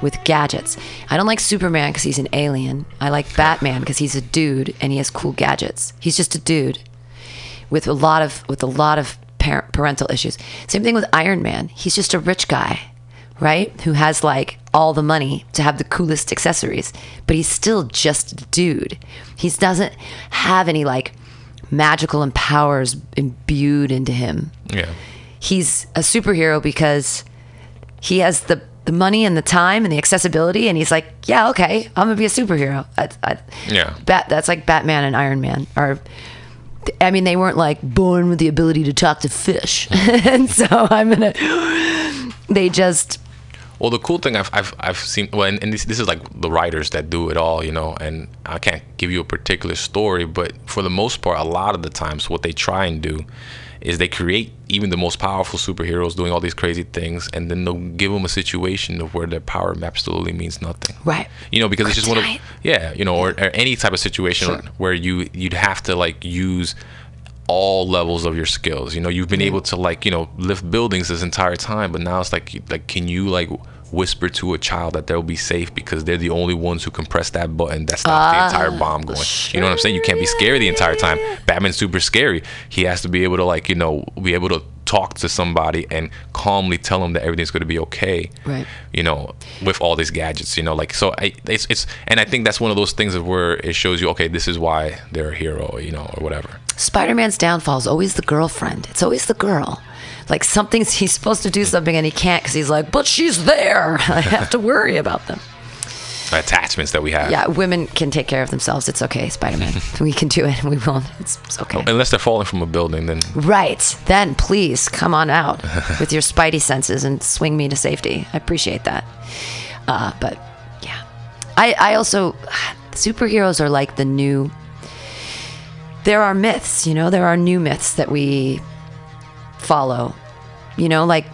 with gadgets. I don't like Superman because he's an alien. I like Batman because he's a dude and he has cool gadgets. He's just a dude with a lot of with a lot of parent, parental issues. Same thing with Iron Man. He's just a rich guy, right? Who has like all the money to have the coolest accessories, but he's still just a dude. He doesn't have any like magical and powers imbued into him Yeah. He's a superhero because he has the the money and the time and the accessibility and he's like yeah okay i'm gonna be a superhero I, I, Yeah. Bat, that's like batman and iron man are i mean they weren't like born with the ability to talk to fish and so i'm gonna they just Well, the cool thing I've I've, I've seen well, and, and this this is like the writers that do it all, you know. And I can't give you a particular story, but for the most part, a lot of the times, what they try and do is they create even the most powerful superheroes doing all these crazy things, and then they'll give them a situation of where their power absolutely means nothing. right You know, because it's just one of yeah, you know, or, or any type of situation Sure. where you you'd have to like use all levels of your skills. You know, you've been able to like you know lift buildings this entire time, but now it's like like can you like whisper to a child that they'll be safe because they're the only ones who can press that button that stops the entire ah, bomb going. You know what I'm saying? You can't be scary the entire time. Batman's super scary. He has to be able to like, you know, be able to talk to somebody and calmly tell them that everything's going to be okay. Right. You know, with all these gadgets, you know, like so I it's it's and I think that's one of those things of where it shows you okay, this is why they're a hero, you know, or whatever. Spider-Man's downfall is always the girlfriend. It's always the girl. Like something's he's supposed to do something and he can't because he's like, but she's there. I have to worry about them. Attachments that we have. Yeah, women can take care of themselves. It's okay, Spider-Man. we can do it. And we will. It's, it's okay. Unless they're falling from a building, then Right. Then please come on out with your spidey senses and swing me to safety. I appreciate that. Uh, but yeah, I I also superheroes are like the new. There are myths, you know. There are new myths that we follow. You know, like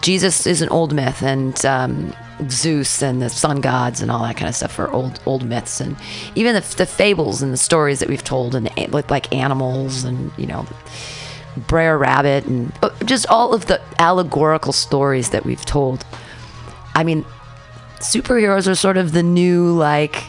Jesus is an old myth, and um, Zeus and the sun gods and all that kind of stuff are old old myths, and even the, the fables and the stories that we've told, and a- like like animals, and you know, Brer Rabbit, and uh, just all of the allegorical stories that we've told. I mean, superheroes are sort of the new like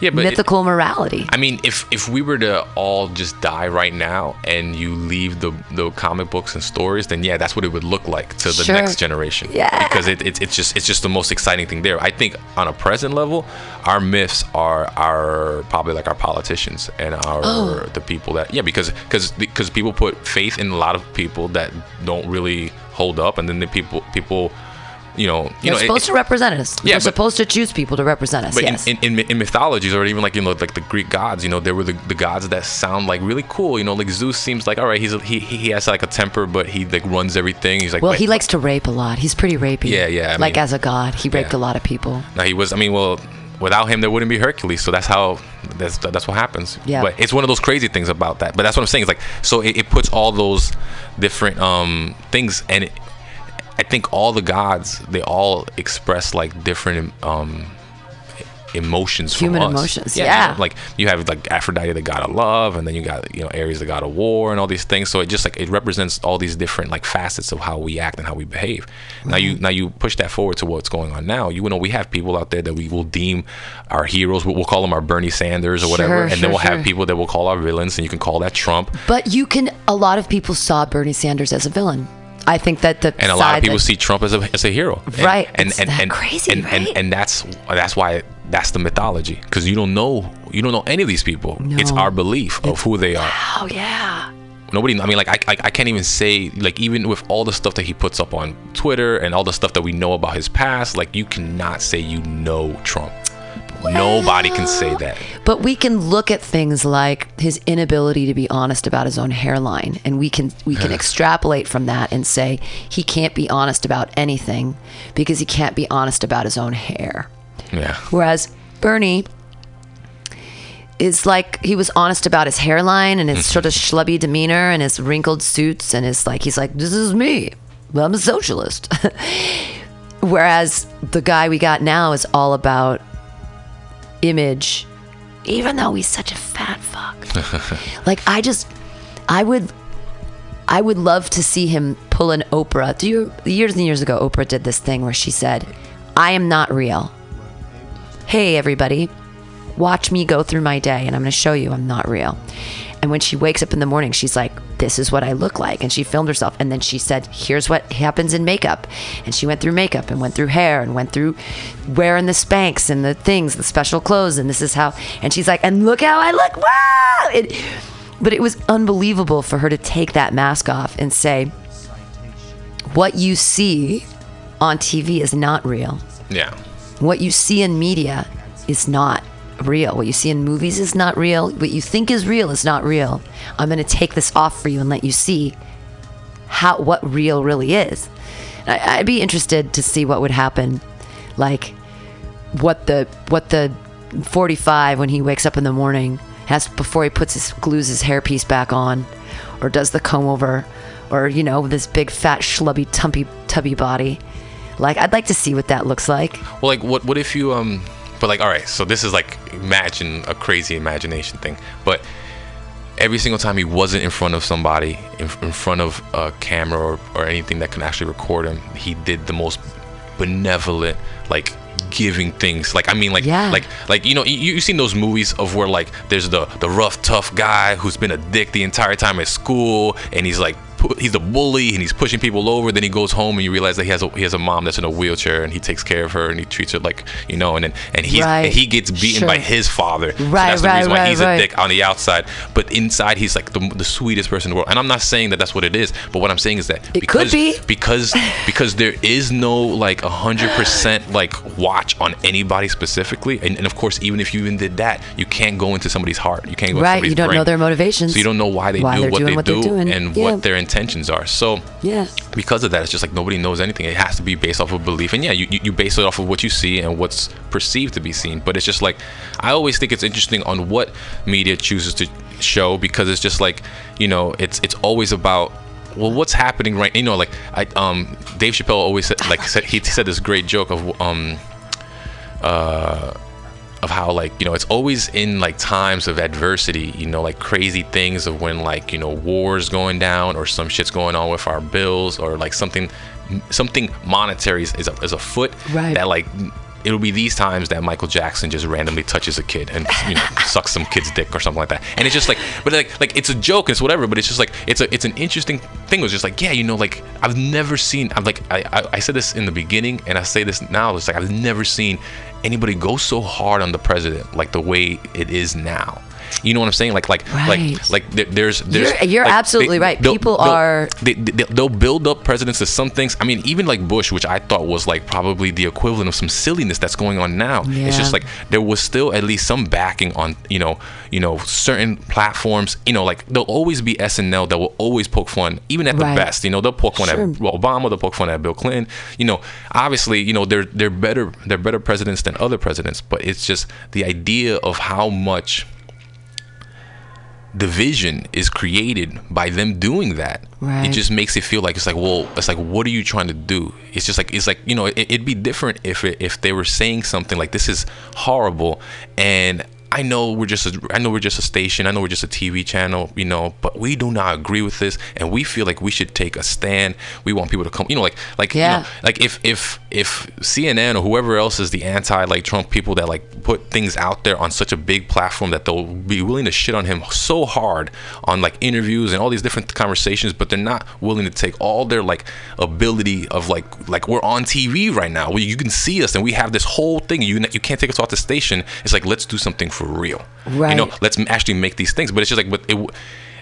Yeah, but it- mythical morality. I mean, if if we were to all just die right now and you leave the the comic books and stories, then yeah, that's what it would look like to the Sure. next generation. Yeah. Because it, it, it's just it's just the most exciting thing there. I think on a present level, our myths are our probably like our politicians and our Oh. the people that yeah because because because people put faith in a lot of people that don't really hold up, and then the people people. You know, you They're know, supposed it- to represent us. Yeah, We're but- supposed to choose people to represent us. but yes. in, in, in, mythologies, or even like you know, like the Greek gods, you know, there were the, the gods that sound like really cool. You know, like Zeus seems like all right. He's a, he he has like a temper, but he like runs everything. He's like well, he likes to rape a lot. He's pretty rapey. Yeah, yeah, I like mean- as a god, he raped Yeah. a lot of people. No, he was. I mean, well, without him, there wouldn't be Hercules. So that's how that's that's what happens. Yeah. But it's one of those crazy things about that. But that's what I'm saying. It's like so it, it puts all those different um things, and it, I think all the gods they all express like different um emotions from Human us. emotions, you yeah. like you have like Aphrodite, the god of love, and then you got you know Ares, the god of war, and all these things. So it just like it represents all these different like facets of how we act and how we behave. Now Mm-hmm. you now you push that forward to what's going on now. You know we have people out there that we will deem our heroes. We'll, we'll call them our Bernie Sanders or whatever, Sure, and sure, then we'll sure. have people that we'll call our villains, and you can call that Trump. But you can. A lot of people saw Bernie Sanders as a villain. I think that the and a lot of people that- see Trump as a as a hero. And- Right. And and that and, crazy, and, and right? and that's that's why that's the mythology because you don't know you don't know any of these people. It's our belief of who they are. Oh yeah. Nobody. I mean, like I, I I can't even say like even with all the stuff that he puts up on Twitter and all the stuff that we know about his past, like you cannot say you know Trump. Nobody can say that. But we can look at things like his inability to be honest about his own hairline, and we can we can extrapolate from that and say he can't be honest about anything because he can't be honest about his own hair. Yeah. Whereas Bernie is like he was honest about his hairline and his mm-hmm. sort of schlubby demeanor and his wrinkled suits and his like he's like this is me i'm a socialist whereas the guy we got now is all about image even though he's such a fat fuck. Like i just i would i would love to see him pull an oprah. Do you years and years ago oprah did this thing where she said i am not real. Hey everybody. Watch me go through my day and i'm going to show you i'm not real and when she wakes up in the morning she's like this is what i look like. And she filmed herself. And then she said here's what happens in makeup. And she went through makeup and went through hair and went through wearing the Spanx and the things the special clothes and this is how and she's like and look how i look. Wow! It, but it was unbelievable for her to take that mask off and say what you see on tv is not real. Yeah. what you see in media is not real. What you see in movies is not real. What you think is real is not real. I'm going to take this off for you and let you see how what real really is. I, I'd be interested to see what would happen, like what the what the 45 when he wakes up in the morning has before he puts his glues his hairpiece back on, or does the comb over, or you know this big fat schlubby tumpy tubby body. Like I'd like to see what that looks like. Well, like, what what if you um, but like, all right, so this is like imagine a crazy imagination thing, but every single time he wasn't in front of somebody, in, in front of a camera or, or anything that can actually record him, he did the most benevolent, like giving things. Like I mean, like Yeah. like like you know you you've seen those movies of where like there's the the rough tough guy who's been a dick the entire time at school and he's like he's a bully and he's pushing people over then he goes home and you realize that he has a he has a mom that's in a wheelchair and he takes care of her and he treats her like you know and then and he's Right. and he gets beaten by his father so Right, that's the right, reason why right, he's right. a dick on the outside but inside he's like the, the sweetest person in the world and I'm not saying that that's what it is but what I'm saying is that It because could be. because because there is no like a hundred percent like watch on anybody specifically and, and of course even if you even did that you can't go into somebody's heart you can't go into Right, you don't brain. know their motivations. so you don't know why they Why do what they what they're do doing. and Yeah. what their intentions are. So Yeah. because of that it's just like nobody knows anything. It has to be based off of belief. And yeah you, you base it off of what you see and what's perceived to be seen. But it's just like i always think it's interesting on what media chooses to show because it's just like you know it's it's always about well what's happening right you know like i um dave chappelle always said like said he said this great joke of um uh of how like you know it's always in like times of adversity you know like crazy things of when like you know wars going down or some shit's going on with our bills or like something something monetary is, is, a, is afoot Right. that like it'll be these times that Michael Jackson just randomly touches a kid and you know sucks some kid's dick or something like that and it's just like but like like it's a joke it's whatever but it's just like it's a it's an interesting thing it was just like yeah you know like I've never seen I'm like I, I I said this in the beginning and I say this now it's like I've never seen anybody go so hard on the president like the way it is now you know what I'm saying? Like, like, Right. like, like. There's, there's. You're- you're like, absolutely right. they'll- People they'll- are- They, they, they'll build up presidents to some things. I mean, even like Bush, which I thought was like probably the equivalent of some silliness that's going on now. Yeah. It's just like there was still at least some backing on, you know, you know, certain platforms. You know, like there'll always be SNL that will always poke fun, even at the best. You know, they'll poke fun Sure. at Obama, they'll poke fun at Bill Clinton. You know, obviously, you know, they're they're better they're better presidents than other presidents, but it's just the idea of how much division is created by them doing that. Right. It just makes it feel like it's like, well, it's like, what are you trying to do? It's just like, it's like, you know, it, it'd be different if it, if they were saying something like, this is horrible, and I know we're just a, I know we're just a station, I know we're just a TV channel, you know, but we do not agree with this, and we feel like we should take a stand. We want people to come, you know, like like Yeah. you know, like if if if CNN or whoever else is the anti like Trump people that like put things out there on such a big platform that they'll be willing to shit on him so hard on like interviews and all these different conversations, but they're not willing to take all their like ability of like like we're on TV right now. where you can see us and we have this whole thing. You you can't take us off the station. It's like let's do something for real. right? You know, let's actually make these things. But it's just like but it.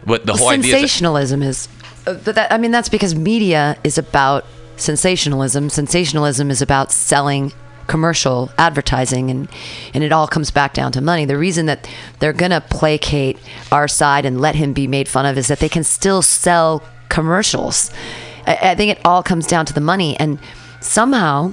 But the whole idea sensationalism is, uh, but that, I mean, that's because media is about sensationalism. Sensationalism is about selling commercial advertising and and it all comes back down to money the reason that they're going to placate our side and let him be made fun of is that they can still sell commercials i, I think it all comes down to the money and somehow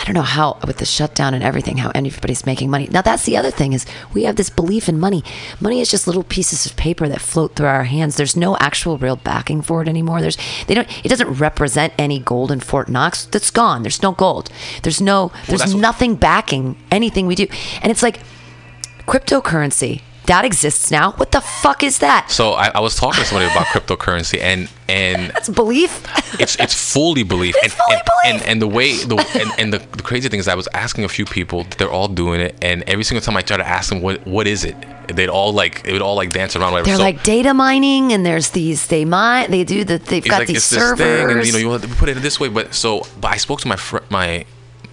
I don't know how with the shutdown and everything how everybody's making money. Now that's the other thing is we have this belief in money. Money is just little pieces of paper that float through our hands. There's no actual real backing for it anymore. There's they don't it doesn't represent any gold in Fort Knox. That's gone. There's no gold. There's no there's what- nothing backing anything we do. And it's like cryptocurrency. That exists now. What the fuck is that? so I, I was talking to somebody about cryptocurrency and and That's belief. it's it's fully belief. It's and, fully and, belief. And, and the way the and, and the, the crazy thing is I was asking a few people, they're all doing it, and every single time I try to ask them what what is it, they'd all like it would all like dance around whatever. They're so, like data mining, and there's these they mine. They do that. They've got like these it's servers. this thing, and you know you have to put it this way. But so, but I spoke to my fr- my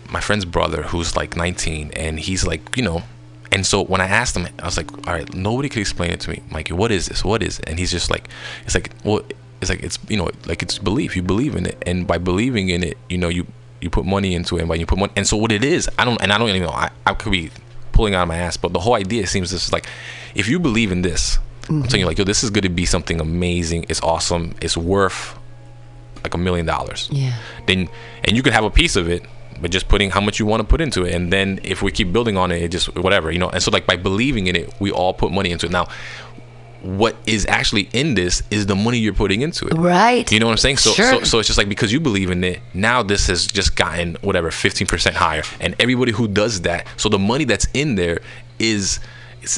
my friend's brother who's like 19, and he's like you know. And so when I asked him, I was like, "All right, nobody could explain it to me, Mikey. What is this? What is it?" And he's just like, "It's like, well, it's like it's you know, like it's belief. You believe in it, and by believing in it, you know, you you put money into it, and by you put money, and so what it is, I don't, and I don't even know. I, I could be pulling out of my ass, but the whole idea seems just like, if you believe in this, I'm telling mm-hmm. you, like, yo, this is going to be something amazing. It's awesome. It's worth like a million dollars. Yeah. Then and you can have a piece of it, but just putting how much you want to put into it, and then if we keep building on it, it just whatever, you know. And so like by believing in it, we all put money into it. Now, what is actually in this is the money you're putting into it. Right. You know what I'm saying? So, Sure. so, so it's just like because you believe in it, now this has just gotten whatever 15% higher, and everybody who does that, so the money that's in there is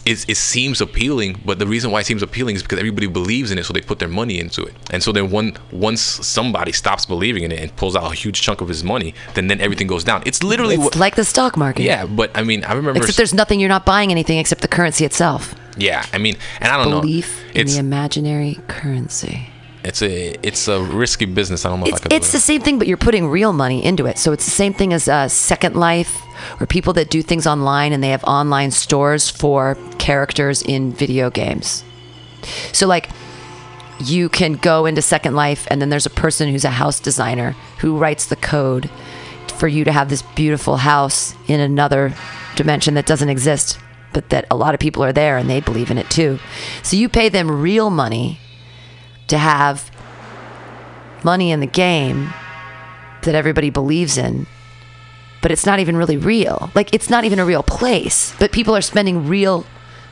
it's, it seems appealing, but the reason why it seems appealing is because everybody believes in it, so they put their money into it. And so then one once somebody stops believing in it and pulls out a huge chunk of his money, then then everything goes down. It's literally It's what, like the stock market. yeah. But I mean, I remember. Except there's nothing. You're not buying anything except the currency itself. yeah, I mean, and I don't Belief know. Belief in It's the imaginary currency. It's a it's a risky business. I don't know if I It's, could. it's the same thing, but you're putting real money into it. So it's the same thing as uh, Second Life or people that do things online and they have online stores for characters in video games. So, like, you can go into Second Life and then there's a person who's a house designer who writes the code for you to have this beautiful house in another dimension that doesn't exist, but that a lot of people are there and they believe in it too. So you pay them real money to have money in the game that everybody believes in, but it's not even really real. Like it's not even a real place, but people are spending real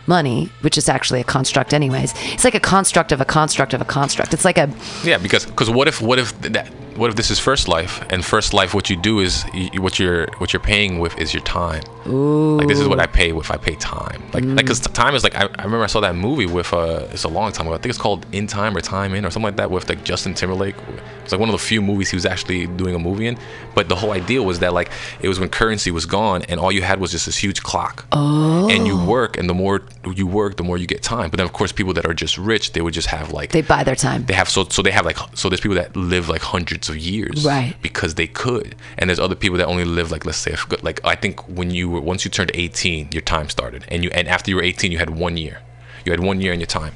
money, which is actually a construct anyways. It's like a construct of a construct of a construct. It's like a Yeah, because because what if what if that what if this is first life and first life what you do is you, what you're what you're paying with is your time. Like this is what I pay with. I pay time. Like like because time is like I, I remember I saw that movie with uh it's a long time ago. I think it's called In Time or Time In or something like that with like Justin Timberlake. It's like one of the few movies he was actually doing a movie in. But the whole idea was that like it was when currency was gone and all you had was just this huge clock. Oh. And you work and the more you work the more you get time. But then of course people that are just rich they would just have like they buy their time. they have so so they have like so there's people that live like hundreds of years Right. because they could and there's other people that only live like let's say if, like i think when you were once you turned 18 your time started and you and after you were 18 you had one year you had one year in your time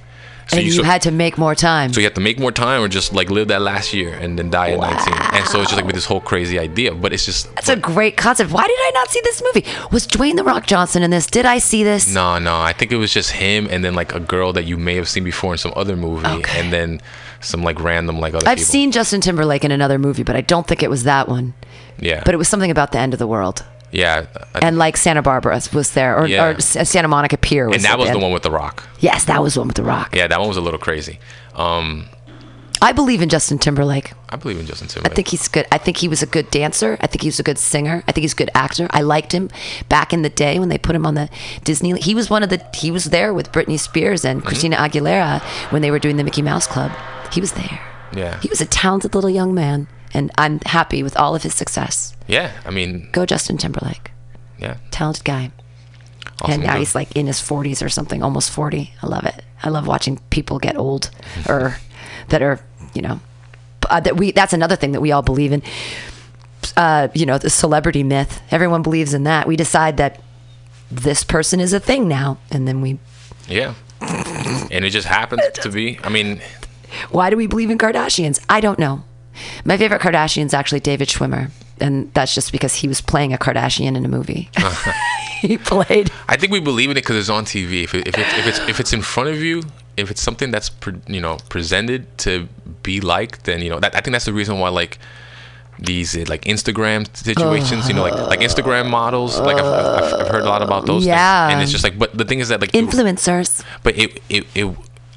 so and you, so, had to make more time. so you have to make more time or just like live that last year and then die at 19 and so it's just like with this whole crazy idea but it's just That's a great concept. Why did I not see this movie? Was Dwayne the Rock Johnson in this? Did I see this? no no i think it was just him and then like a girl that you may have seen before in some other movie Okay. and then some like random like other I've people seen Justin Timberlake in another movie, but I don't think it was that one. yeah But it was something about the end of the world. Yeah And like Santa Barbara was there, or, Yeah. or S- Santa Monica Pier was and that at was the one with the rock Yes, that was the one with the rock. Yeah, that one was a little crazy. Um, I believe in Justin Timberlake. I believe in Justin Timberlake. I think he's good. I think he was a good dancer. I think he was a good singer. I think he's a good actor. I liked him back in the day when they put him on the Disney. He was one of the. He was there with Britney Spears Mm-hmm. and Christina Aguilera when they were doing the Mickey Mouse Club. He was there. Yeah, He was a talented little young man, and I'm happy with all of his success. yeah. I mean, Go Justin Timberlake, yeah. talented guy. Awesome and now dude. he's like in his 40s or something, almost 40. I love it. I love watching people get old or that are, you know, uh, that we. That's another thing that we all believe in. Uh, you know, the celebrity myth. Everyone believes in that. We decide that this person is a thing now, and then we. yeah. And it just happens to be. I mean, Why do we believe in Kardashians? I don't know. My favorite Kardashian is actually David Schwimmer, and that's just because he was playing a Kardashian in a movie. he played. I think we believe in it because it's on TV. If it, if, it, if it's if it's in front of you, if it's something that's pre, you know presented to be like, then you know that I think that's the reason why like these uh, like Instagram situations, you know, like like Instagram models. Like I've, I've, I've heard a lot about those. Yeah. Things. And it's just like, but the thing is that like Influencers. but it, it it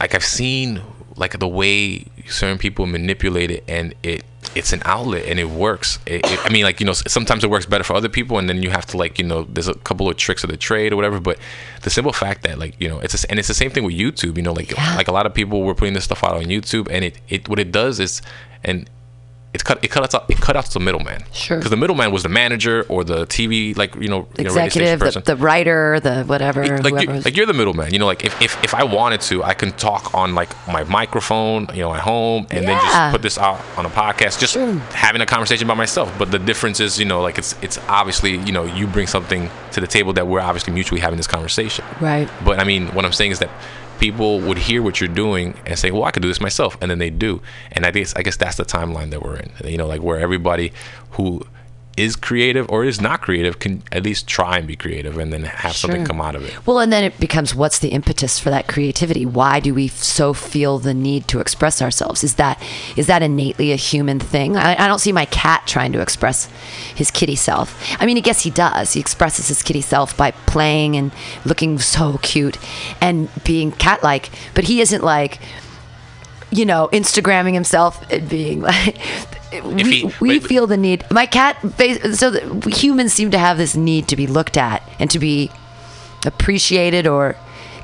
like I've seen like the way certain people manipulate it and it it's an outlet and it works it, it- I mean like you know sometimes it works better for other people and then you have to like you know there's a couple of tricks of the trade or whatever but the simple fact that like you know it's a, and it's the same thing with YouTube you know like Yeah. like a lot of people were putting this stuff out on YouTube and it it what it does is and it's cut it cut out it cut out the middleman Sure. because the middleman was the manager or the TV like you know you know, Executive, the, the writer, the whatever. like you're, was- like you're the middleman. You know, like if, if, if I wanted to, I can talk on like my microphone, you know, at home, and then just put this out on a podcast, just having a conversation by myself. But the difference is, you know, like it's it's obviously, you know, you bring something to the table that we're obviously mutually having this conversation. Right. But I mean, what I'm saying is that people would hear what you're doing and say, "Well, I could do this myself," and then they do. And I guess I guess that's the timeline that we're in. You know, like where everybody who is creative or is not creative can at least try and be creative and then have something come out of it. Well, and then it becomes what's the impetus for that creativity? Why do we f- so feel the need to express ourselves? Is that is that innately a human thing? I, I don't see my cat trying to express his kitty self. I mean, I guess he does. He expresses his kitty self by playing and looking so cute and being cat-like, but he isn't like you know, Instagramming himself and being like, we, he- we wait, feel the need. My cat, so humans seem to have this need to be looked at and to be appreciated or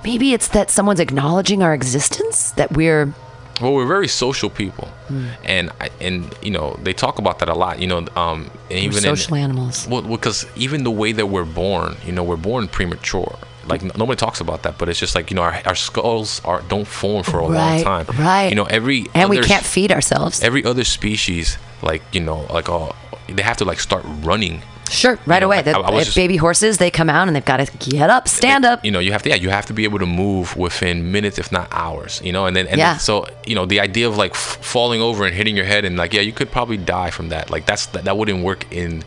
maybe it's that someone's acknowledging our existence that we're Well, we're very social people, Hmm. and I, and you know they talk about that a lot. You know, um, we're even social in, animals. Well, because even the way that we're born, you know, we're born premature. Like nobody talks about that, but it's just like you know our, our skulls are don't form for a long time. right. You know every and we can't feed ourselves. every other species like you know like uh, they have to like start running. Sure, right know, away. I- The, I if just- baby horses, they come out and they've got to get up, stand up. You know you have to yeah you have to be able to move within minutes if not hours. You know and then and Yeah. then, so you know the idea of like f- falling over and hitting your head and like yeah you could probably die from that. Like that's that, that wouldn't work in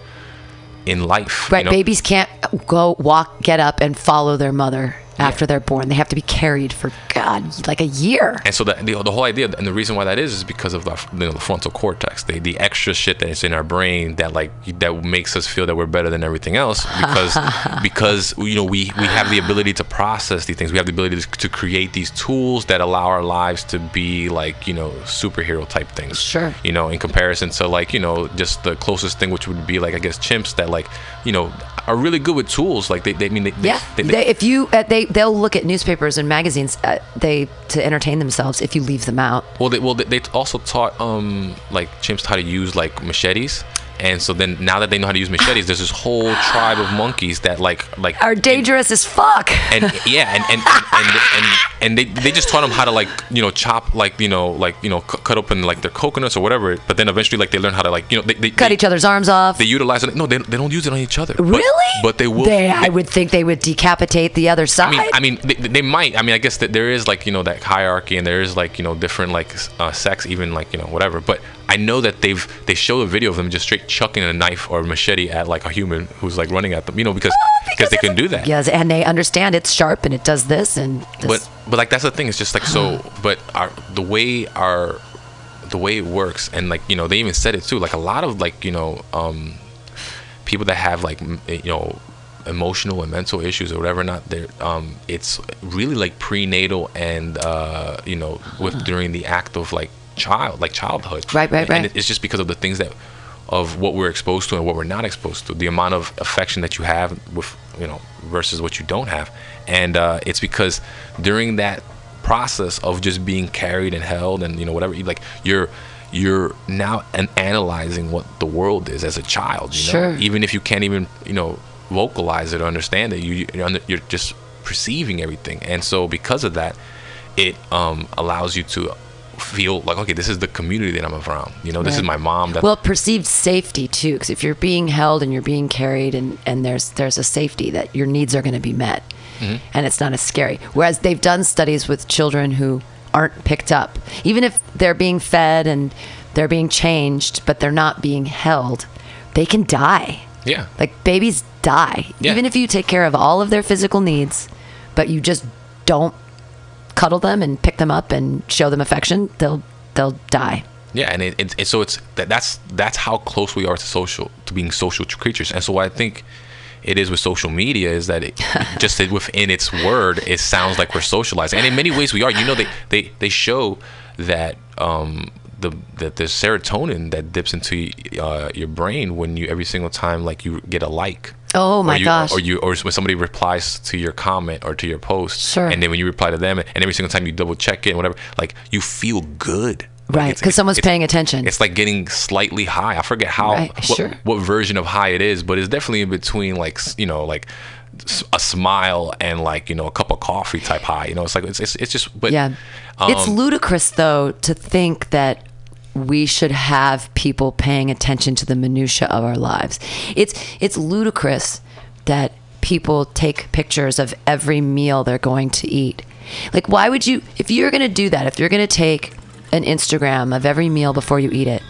in life. Right, you know? babies can't go walk, get up, and follow their mother after they're born. They have to be carried for God, like a year. And so the, the, the whole idea, and the reason why that is, is because of the, you know, the frontal cortex, the, the extra shit that is in our brain that like that makes us feel that we're better than everything else because because you know we we have the ability to process these things. We have the ability to, to create these tools that allow our lives to be like you know superhero type things. Sure. You know, in comparison to like you know just the closest thing, which would be like I guess chimps that like you know are really good with tools. Like they, they I mean they, Yeah, they, they, if you uh, they they'll look at newspapers and magazines uh, they to entertain themselves if you leave them out. Well, they, well, they, they also taught um like chimps how to use like machetes, and so then now that they know how to use machetes, there's this whole tribe of monkeys that like like Are dangerous as fuck. and yeah, and and and, and, and, and they, they just taught them how to like you know chop like you know like you know cu- cut open like their coconuts or whatever. But then eventually like they learn how to like you know they, they Cut they, each other's arms off. they utilize it. No, they, they don't use it on each other. Really? But, they will. They, I would think they would decapitate the other side. I mean, I mean, they, they might. I mean, I guess that there is like you know that hierarchy, and there is like you know different like uh, sex, even like you know whatever. But I know that they've they show a video of them just straight chucking a knife or a machete at like a human who's like running at them, you know, because because they can do that. yes, and they understand it's sharp and it does this and this. But but like that's the thing. It's just like so. But our the way our the way it works, and like you know they even said it too. Like a lot of like you know um people that have like you know emotional and mental issues or whatever not they're um it's really like prenatal and uh you know with during the act of like child like childhood Right, right, And- right. and it's just because of the things that of what we're exposed to and what we're not exposed to the amount of affection that you have with you know versus what you don't have and uh it's because during that process of just being carried and held and you know whatever like you're you're now an- analyzing what the world is as a child you know Sure. even if you can't even you know vocalize it or understand it you you're, under, you're just perceiving everything and so because of that it um allows you to feel like okay this is the community that i'm around you know this is my mom that well, perceived safety too, because if you're being held and you're being carried, and, and there's there's a safety that your needs are going to be met, Mm-hmm. and it's not as scary. Whereas they've done studies with children who aren't picked up, even if they're being fed and they're being changed, but they're not being held, they can die. yeah Like babies die, Yeah. even if you take care of all of their physical needs, but you just don't cuddle them and pick them up and show them affection, they'll they'll die. Yeah, and it, it, it so it's that that's that's how close we are to social to being social creatures. And so what I think it is with social media is that it just within its word, it sounds like we're socialized, and in many ways we are. You know, they they they show that um the that there's serotonin that dips into uh, your brain when you every single time like you get a like. Oh or my you, gosh. Or you, or when somebody replies to your comment or to your post, Sure. and then when you reply to them, and every single time you double check it, and whatever, like you feel good. Like, Right, 'cause someone's it's- paying attention. It's like getting slightly high. I forget how Right, what, sure. what version of high it is, but it's definitely in between like you know like a smile and like you know a cup of coffee type high. You know, it's like it's it's, it's just but yeah. it's um, ludicrous though to think that we should have people paying attention to the minutia of our lives. It's it's ludicrous that people take pictures of every meal they're going to eat. Like why would you if you're going to do that, if you're going to take an Instagram of every meal before you eat it,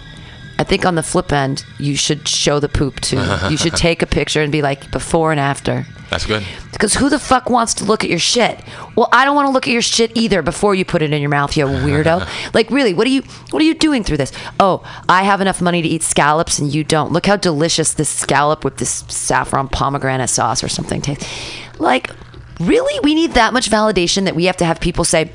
I think on the flip end, you should show the poop too. you should take a picture and be like before and after. that's good. Because who the fuck wants to look at your shit? Well, I don't want to look at your shit either before you put it in your mouth, you weirdo. like, really, what are you what are you doing through this? Oh, I have enough money to eat scallops and you don't. Look how delicious this scallop with this saffron pomegranate sauce or something tastes. Like, really, we need that much validation that we have to have people say,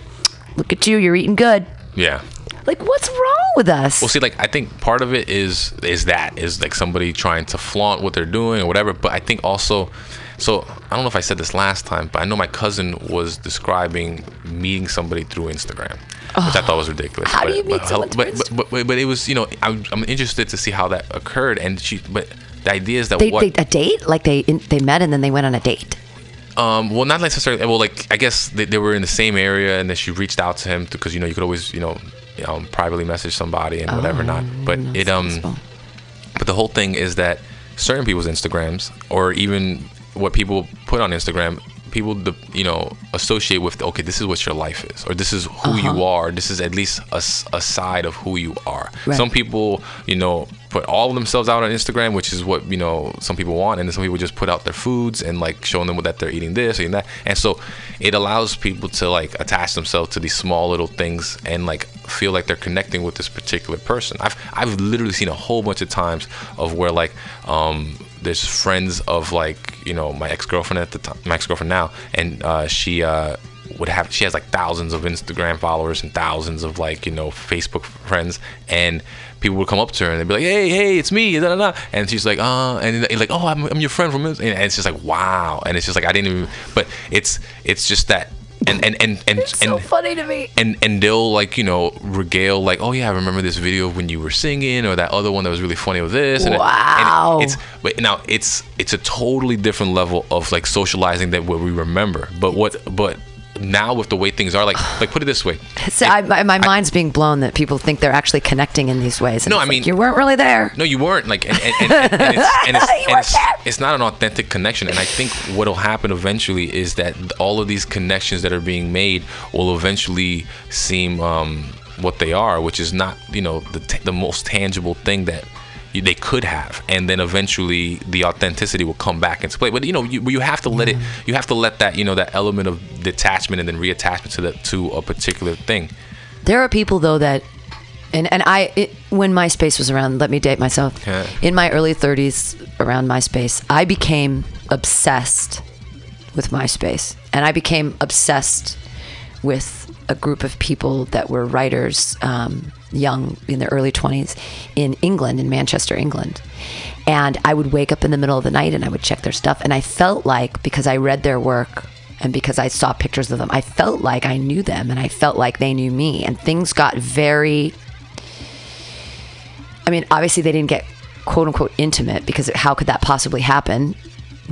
"Look at you, you're eating good." Yeah, Like, what's wrong with us? Well, see, like I think part of it is is that is like somebody trying to flaunt what they're doing or whatever. But I think also, so I don't know if I said this last time, but I know my cousin was describing meeting somebody through Instagram, which I thought was ridiculous. How do but, you meet but, someone but, through but, but, but, it was, you know, I'm, I'm interested to see how that occurred, and she, but the idea is that they, what they a date? Like they in, they met and then they went on a date. um, well, not necessarily. Well, like I guess they, they were in the same area, and then she reached out to him because you know you could always you know um, privately message somebody and whatever not. But it um, but the whole thing is that certain people's Instagrams or even what people put on Instagram, people the you know associate with okay, this is what your life is, or this is who you Uh-huh. are. This is at least a side of who you are. Right. Some people, you know, put all of themselves out on Instagram, which is what you know some people want, and then some people just put out their foods and like showing them that they're eating this and that, and so it allows people to like attach themselves to these small little things and like feel like they're connecting with this particular person. I've I've literally seen a whole bunch of times of where like um there's friends of like you know my ex girlfriend at the time, my ex girlfriend now, and uh, she uh would have she has like thousands of Instagram followers and thousands of like you know Facebook friends and people would come up to her and they'd be like hey hey it's me da, da, da. and she's like uh and like oh I'm, I'm your friend from this and it's just like wow and it's just like I didn't even but it's it's just that and and and and, and so funny to me. and and they'll like you know regale like oh yeah I remember this video when you were singing or that other one that was really funny with this and, Wow. and it's but now it's it's a totally different level of like socializing that what we remember but what but now with the way things are like like put it this way So I, my, mind's being blown that people think they're actually connecting in these ways. And No, I like, mean- you weren't really there. No, you weren't. Like, and, and, and, and it's, and it's, it's, it's not an authentic connection. And I think what'll happen eventually is that all of these connections that are being made will eventually seem um, what they are, which is not, you know, the, t- the most tangible thing that they could have. And then eventually the authenticity will come back into play. But you know, you, you have to let it. Mm-hmm. You have to let that, you know, that element of detachment and then reattachment to the to a particular thing. There are people though that, and and I it, when MySpace was around, let me date myself. Yeah. In my early 30s, around MySpace, I became obsessed with MySpace, and I became obsessed with a group of people that were writers, um, young in their early 20s, in England, in Manchester, England. And I would wake up in the middle of the night and I would check their stuff, and I felt like because I read their work and because I saw pictures of them, I felt like I knew them and I felt like they knew me. And things got very, I mean, obviously they didn't get quote unquote intimate because how could that possibly happen?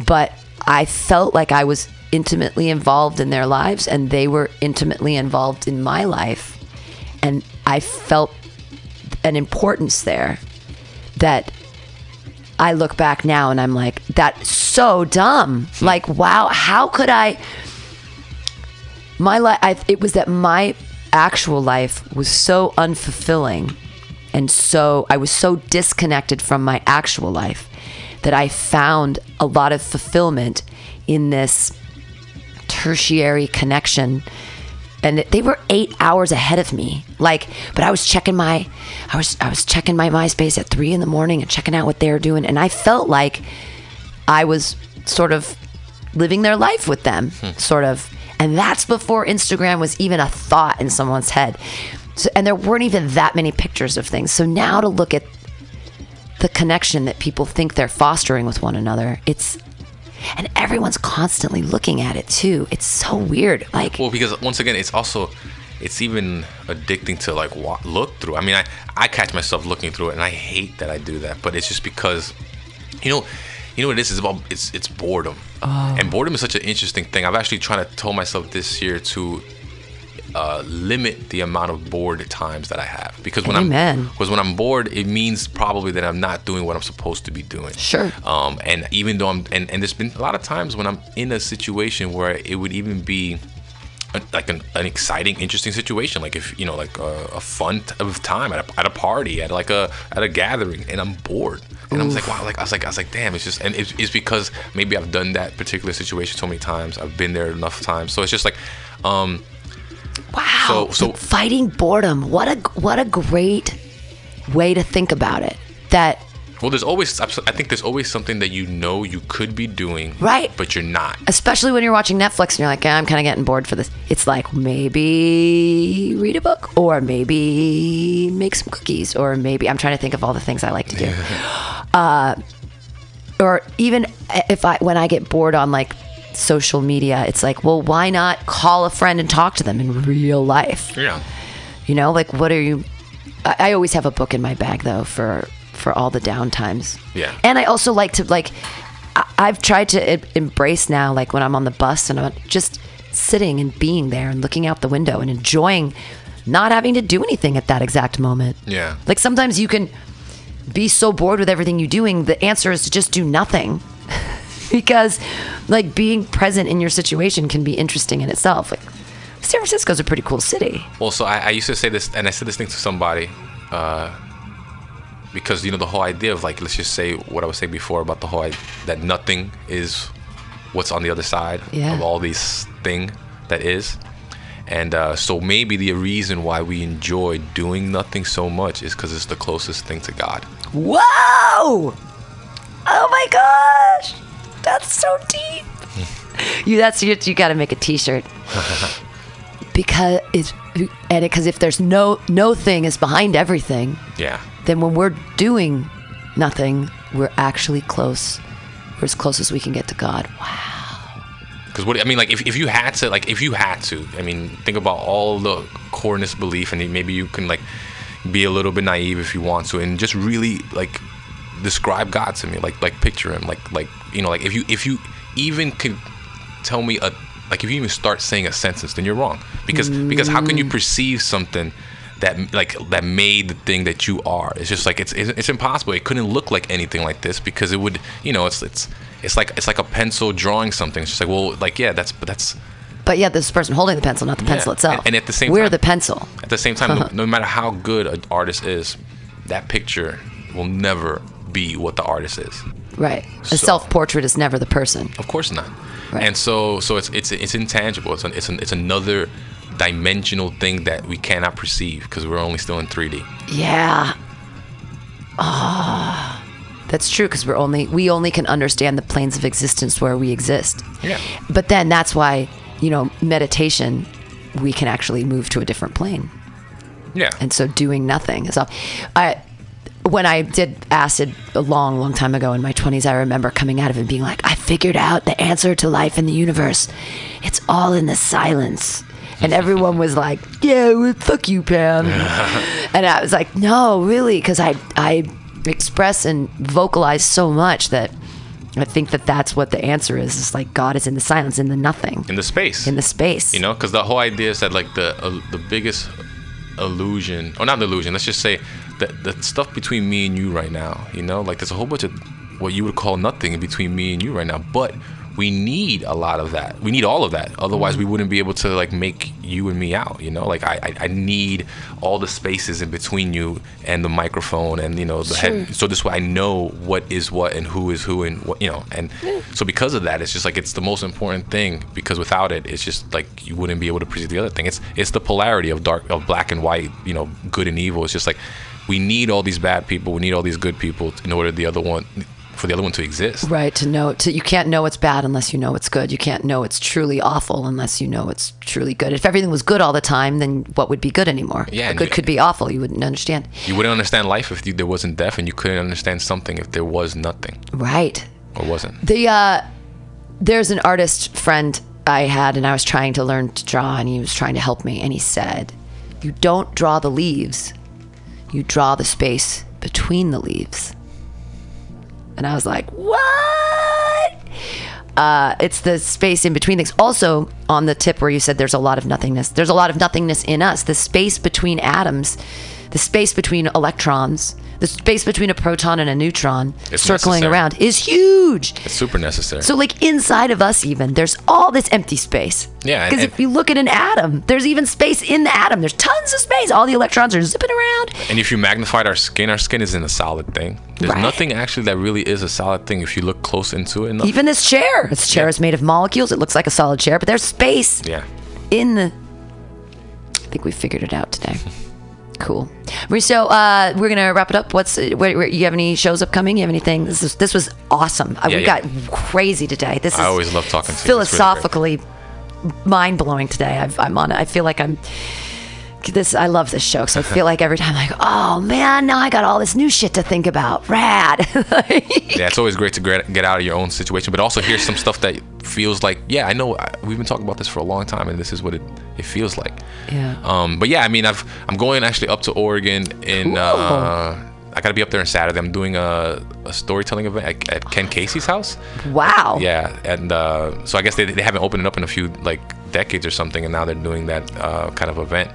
But I felt like I was intimately involved in their lives and they were intimately involved in my life. And I felt an importance there that I look back now and I'm like, that's so dumb. Hmm. Like, wow, how could I? My life, it was that my actual life was so unfulfilling and so I was so disconnected from my actual life that I found a lot of fulfillment in this tertiary connection and they were eight hours ahead of me. Like but i was checking my i was i was checking my myspace at three in the morning and checking out what they were doing and i felt like i was sort of living their life with them hmm. sort of. And that's before instagram was even a thought in someone's head. So, and there weren't even that many pictures of things. So now to look at the connection that people think they're fostering with one another it's and everyone's constantly looking at it too it's so weird like Well, because once again, it's also it's even addicting to like wa- look through. I mean, I I catch myself looking through it, and I hate that I do that. But it's just because, you know, you know what it is. It's about it's it's boredom, Oh. and boredom is such an interesting thing. I've actually tried to tell myself this year to uh, limit the amount of bored times that I have because when I'm because when I'm bored, it means probably that I'm not doing what I'm supposed to be doing. Sure. Um, and even though I'm, and, and there's been a lot of times when I'm in a situation where it would even be like an, an exciting, interesting situation, like if you know, like a, a fun t- of time at a, at a party, at like a at a gathering, and I'm bored. And I was like, wow, like I was like, I was like, damn, it's just, and it's, it's because maybe I've done that particular situation so many times. I've been there enough times, so it's just like, um, wow So, so fighting boredom what a what a great way to think about it that Well, there's always. I think there's always something that you know you could be doing. Right. But you're not. Especially when you're watching Netflix and you're like, "Ah, I'm kind of getting bored for this. It's like maybe read a book or maybe make some cookies or maybe I'm trying to think of all the things I like to do. uh, or even if I when I get bored on like social media, it's like, well, why not call a friend and talk to them in real life? Yeah. You know, like what are you? I, I always have a book in my bag though for for all the down times. Yeah. And I also like to like. I- I've tried to embrace now, like when I'm on the bus and I'm just sitting and being there and looking out the window and enjoying not having to do anything at that exact moment. Yeah. Like sometimes you can be so bored with everything you're doing, the answer is to just do nothing. because like being present in your situation can be interesting in itself. Like San Francisco's a pretty cool city. Well, so I, I used to say this, and I said this thing to somebody, uh, because you know the whole idea of like, let's just say what I was saying before about the whole that nothing is what's on the other side Yeah. of all these thing that is, and uh, so maybe the reason why we enjoy doing nothing so much is because it's the closest thing to God. Whoa! Oh my gosh, that's so deep. you that's you, you got to make a T-shirt because it's and because if there's no no thing is behind everything, Yeah. then when we're doing nothing, we're actually close. We're as close as we can get to God. Wow. Because what I mean, like, if, if you had to, like, if you had to, I mean, think about all the coreness belief, and maybe you can like be a little bit naive if you want to, and just really like describe God to me, like, like picture Him, like, like you know, like if you if you even could tell me a like if you even start saying a sentence, then you're wrong. Because because how can you mm. perceive something? That like that made the thing that you are. It's just like it's it's, it's impossible. It couldn't look like anything like this because it would you know it's it's it's like it's like a pencil drawing something. It's just like well like yeah that's but that's But yeah, this person holding the pencil, not the pencil Yeah, itself. and- and at the same we're time- the pencil. at the same time no, no matter how good an artist is, that picture will never be what the artist is. Right. A self-portrait is never the person. Of course not. Right. And so so it's it's it's intangible. It's an, it's an, it's another dimensional thing that we cannot perceive because we're only still in 3D. Yeah. Ah, that's true because we're only we only can understand the planes of existence where we exist. Yeah. But then that's why you know meditation, we can actually move to a different plane. Yeah. And so doing nothing is all. I when I did acid a long, long time ago in my 20s, I remember coming out of it being like, I figured out the answer to life in the universe. It's all in the silence. And everyone was like, yeah, well, fuck you, Pam. and I was like, no, really, because I, I express and vocalize so much that I think that that's what the answer is. It's like God is in the silence, in the nothing, in the space. in the space. You know, because the whole idea is that like the uh, the biggest illusion, or not the illusion, let's just say that the stuff between me and you right now. You know, like there's a whole bunch of what you would call nothing between me and you right now, but we need a lot of that. We need all of that. Otherwise, we wouldn't be able to like make you and me out. You know, like I I, I need all the spaces in between you and the microphone and you know the head. So this way I know what is what and who is who and what you know. And so because of that, it's just like it's the most important thing because without it, it's just like you wouldn't be able to perceive the other thing. It's it's the polarity of dark of black and white. You know, good and evil. It's just like we need all these bad people. We need all these good people in order the other one for the other one to exist. Right, to know to you can't know it's bad unless you know it's good. You can't know it's truly awful unless you know it's truly good. If everything was good all the time, then what would be good anymore? Yeah, good you- could be awful. You wouldn't understand. You wouldn't understand life if you, there wasn't death, and you couldn't understand something if there was nothing Right. or wasn't. The uh there's an artist friend I had and I was trying to learn to draw and he was trying to help me and he said, "You don't draw the leaves. You draw the space between the leaves." And I was like, "What?" Uh, it's the space in between things. Also, on the tip where you said there's a lot of nothingness, there's a lot of nothingness in us. The space between atoms, the space between electrons, the space between a proton and a neutron It's circling necessary. around is huge. It's super necessary. So, like inside of us, even there's all this empty space. Yeah, Because if you look at an atom, there's even space in the atom. There's tons of space. All the electrons are zipping around. and if you magnified our skin, our skin isn't a solid thing. There's Right. nothing actually that really is a solid thing if you look close into it enough. Even this chair. This chair Yeah. is made of molecules. It looks like a solid chair, but there's space yeah. in the. I think we figured it out today. Cool. Mauricio, uh, we're gonna wrap it up. What's where, where, you have any shows upcoming? You have anything? This is this was awesome. Uh, Yeah, we yeah. got crazy today. This is I always love talking to you. Really philosophically mind blowing today. I've, I'm on. I feel like I'm this. I love this show, so I feel like every time, like, oh man, now I got all this new shit to think about. Rad. Yeah, it's always great to get get out of your own situation, but also hear some stuff that feels like, yeah, I know we've been talking about this for a long time, and this is what it, it feels like. Yeah. Um, but yeah, I mean, I've I'm going actually up to Oregon in. Uh, I gotta be up there on Saturday. I'm doing a, a storytelling event at, at Ken Kesey's house. wow. Yeah, and uh, so I guess they, they haven't opened it up in a few like decades or something, and now they're doing that uh, kind of event.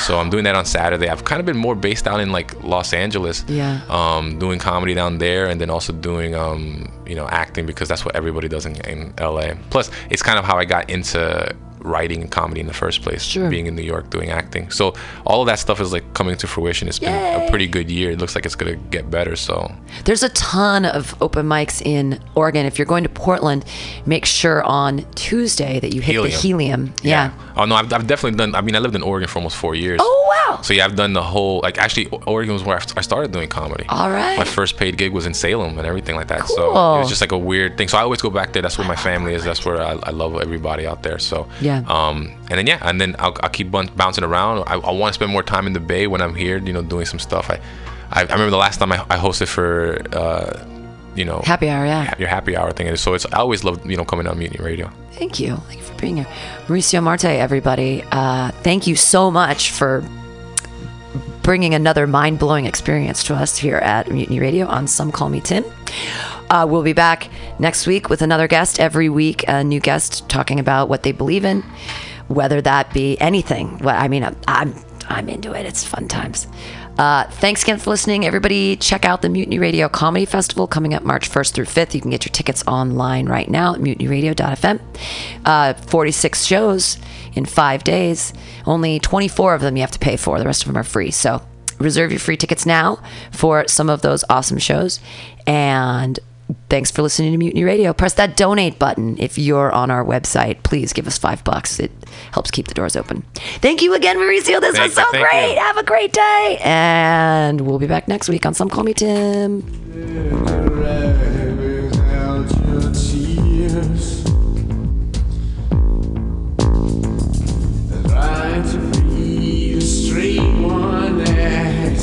So I'm doing that on Saturday. I've kind of been more based down in like Los Angeles, Yeah. um, doing comedy down there, and then also doing um, you know acting because that's what everybody does in, in LA. Plus, it's kind of how I got into writing and comedy in the first place, Sure. being in New York doing acting. So all of that stuff is like coming to fruition. It's been a pretty good year. It looks like it's gonna get better. So There's a ton of open mics in Oregon. If you're going to Portland, make sure on Tuesday that you hit the helium. Yeah. Oh no, I've, I've definitely done. I mean, I lived in Oregon for almost four years. Oh wow. So yeah, I've done the whole like actually Oregon was where I started doing comedy. All right. My first paid gig was in Salem and everything like that. So Cool. it was just like a weird thing. So I always go back there. That's where my family is. That's where I, I love everybody out there. So Yeah. Um, and then yeah, and then I'll, I'll keep bouncing around. I, I want to spend more time in the Bay when I'm here. You know, doing some stuff. I I, I remember the last time I, I hosted for. Uh, you know, Happy hour, yeah. your happy hour thing. So it's I always love you know coming on Mutiny Radio. Thank you. Thank you for being here. Mauricio Marte, everybody. Uh, thank you so much for bringing another mind blowing experience to us here at Mutiny Radio on Some Call Me Tim. Uh, we'll be back next week with another guest. Every week, a new guest talking about what they believe in, whether that be anything. Well, I mean, I'm, I'm, I'm into it. It's fun times. Uh, thanks again for listening, everybody. Check out the Mutiny Radio Comedy Festival coming up March 1st through 5th. You can get your tickets online right now at mutinyradio.fm. Uh, 46 shows in five days. Only 24 of them you have to pay for. The rest of them are free. So reserve your free tickets now for some of those awesome shows. And thanks for listening to Mutiny Radio. Press that donate button if you're on our website. Please give us five bucks. It helps keep the doors open. Thank you again, Mauricio. This Thank was so thank great. you. Have a great day. And we'll be back next week on Some Call Me Tim.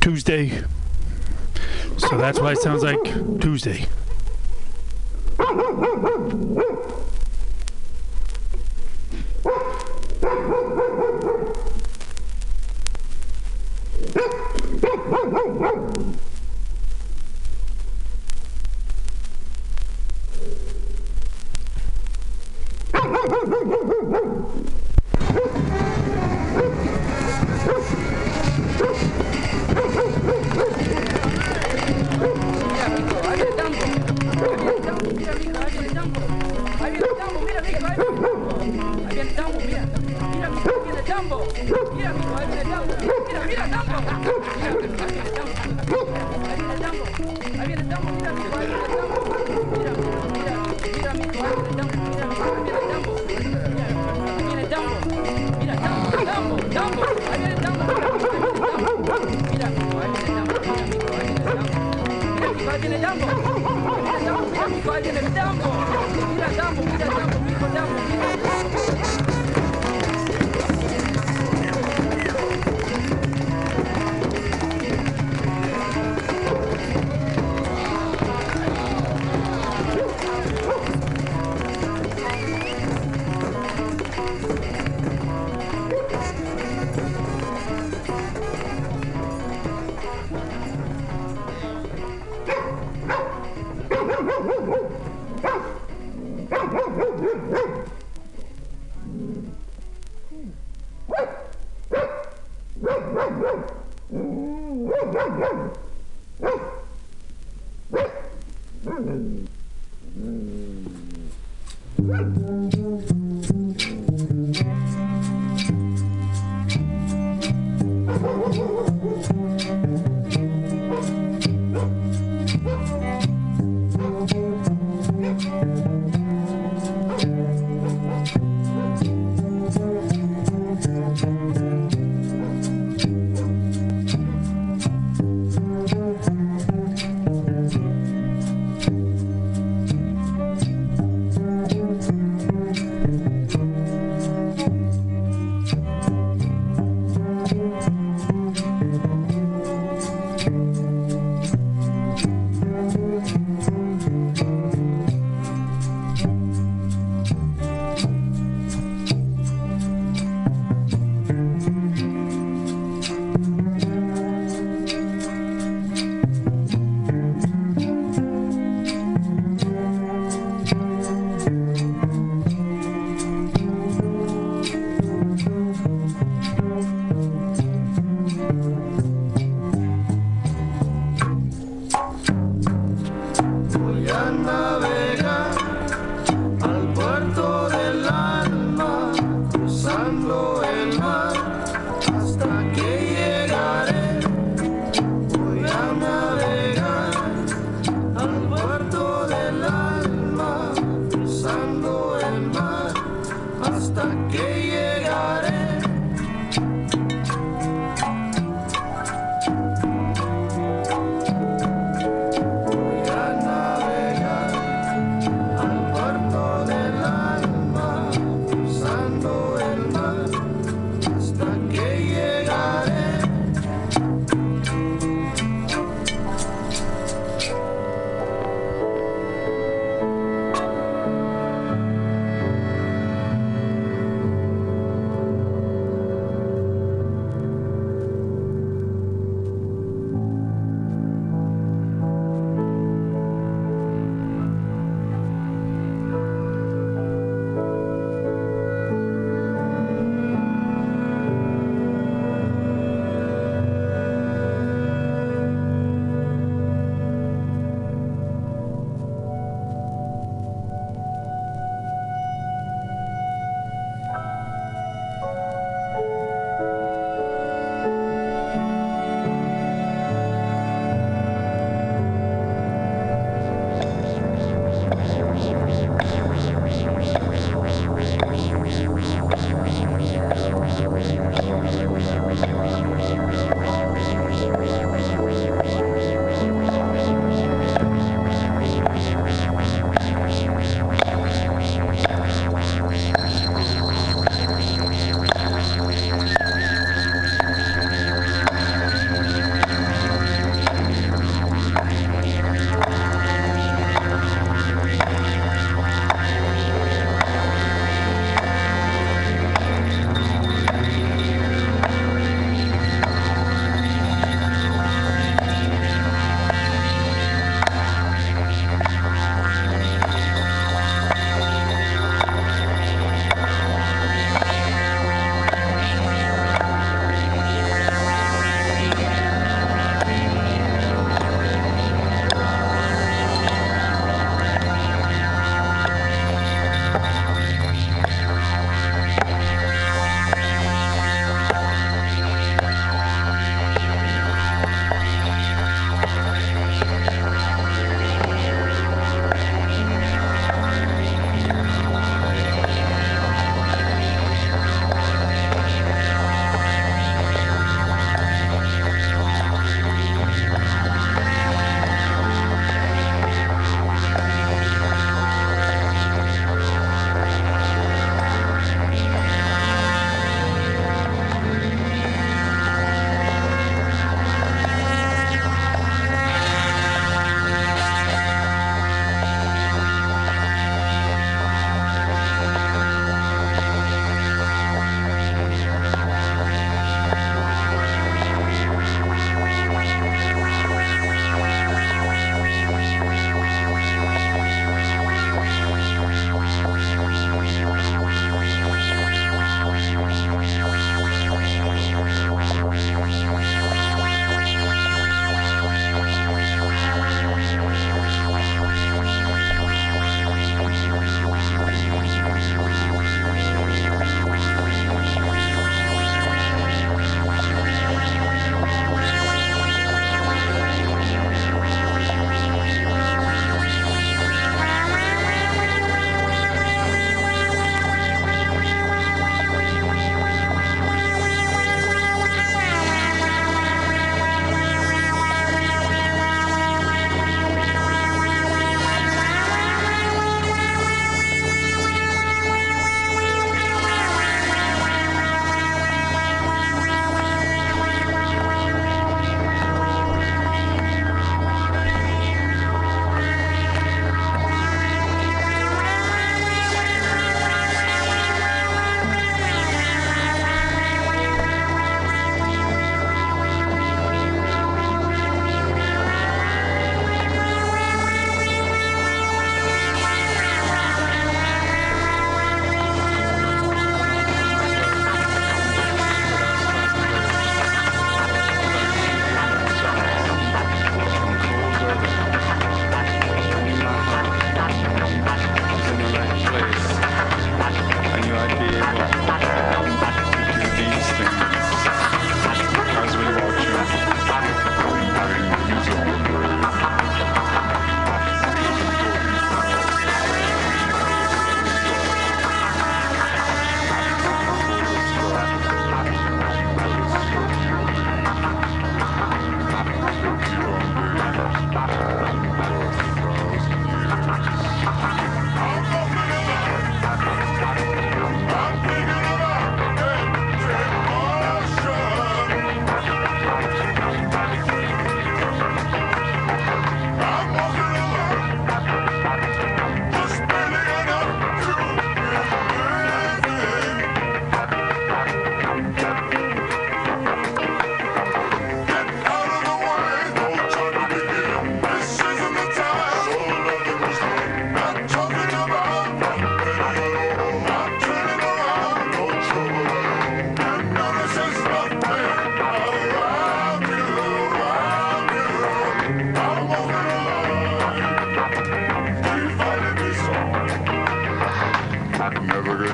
Tuesday. So that's why it sounds like Tuesday. tambo. Mira mi cohete de tambo. Mira, mira tambo. Mira, tambo. Ahí viene tambo. Mira mi cohete de tambo. Mira, mira, mira mi cohete de tambo. Mira, mira tambo. Viene tambo. Mira tambo, tambo, tambo. Ahí viene tambo. Mira mi cohete de tambo. Mira mi cohete de tambo. Mira mi cohete de tambo. Mira mi cohete de tambo. Mira tambo, mira tambo, mira tambo.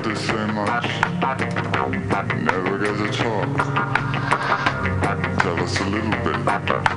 to say much. Never get to talk. Tell us a little bit.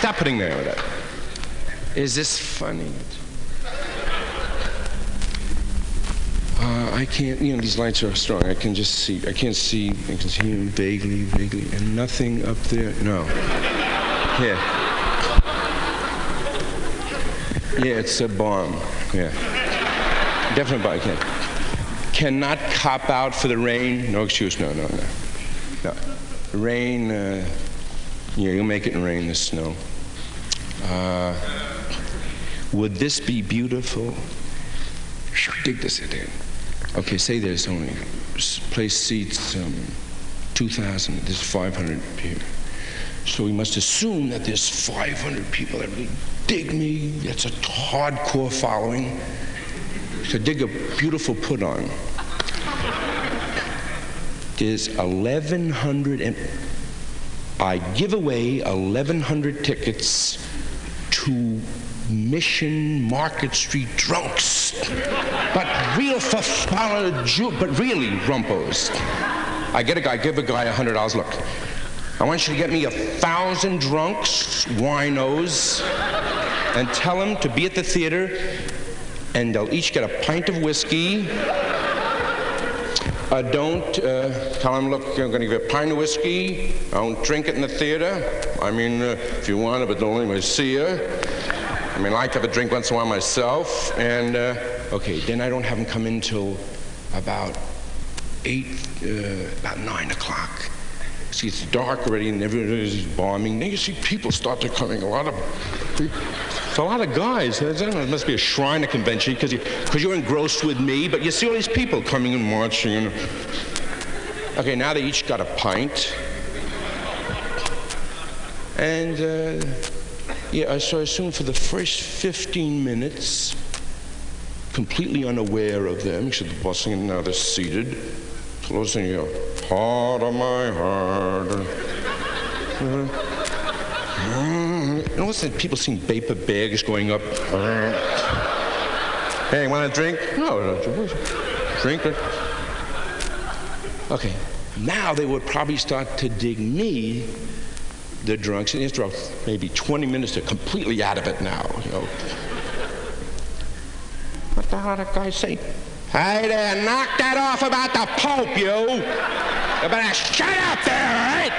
Stop putting there with that. Is this funny? Uh, I can't, you know, these lights are strong. I can just see, I can't see, I can see him vaguely, vaguely, and nothing up there. No. Here. Yeah, it's a bomb. Yeah. Definitely bomb. Can. Cannot cop out for the rain. No excuse. No, no, no. No. Rain, uh, yeah, you'll make it in rain, the snow. Would this be beautiful? Dig this in. Okay, say there's only place seats um, 2,000. There's 500 here. So we must assume that there's 500 people that really dig me. That's a hardcore following. So dig a beautiful put on. There's 1,100 and I give away 1,100 tickets to Mission Market Street drunks. But real fafala Jew, but really rumpos. I get a guy, give a guy a $100. Look, I want you to get me a thousand drunks, winos, and tell them to be at the theater, and they'll each get a pint of whiskey. Uh, don't uh, tell them, look, I'm going to give you a pint of whiskey. I don't drink it in the theater. I mean, uh, if you want it, but don't let me see you. I mean, I like to have a drink once in a while myself. And, uh, okay, then I don't have them come in till about 8, uh, about 9 o'clock. See, it's dark already and everybody's bombing. Then you see people start to coming. A lot of, it's a lot of guys. I don't know, It must be a shrine Shriner convention because you, cause you're engrossed with me, but you see all these people coming and marching. And, okay, now they each got a pint. And, uh, yeah, so I assume for the first 15 minutes, completely unaware of them, except the busing, and now they're seated, closing your heart of my heart. Mm-hmm. You know what's that? People seeing paper bags going up. Hey, want a drink? No, no, drink. Okay, now they would probably start to dig me, the drunks, and after maybe 20 minutes, they're completely out of it now, you know. What the hell did that guy say? Hey there, knock that off about the Pope, you! You better shut up there, all right?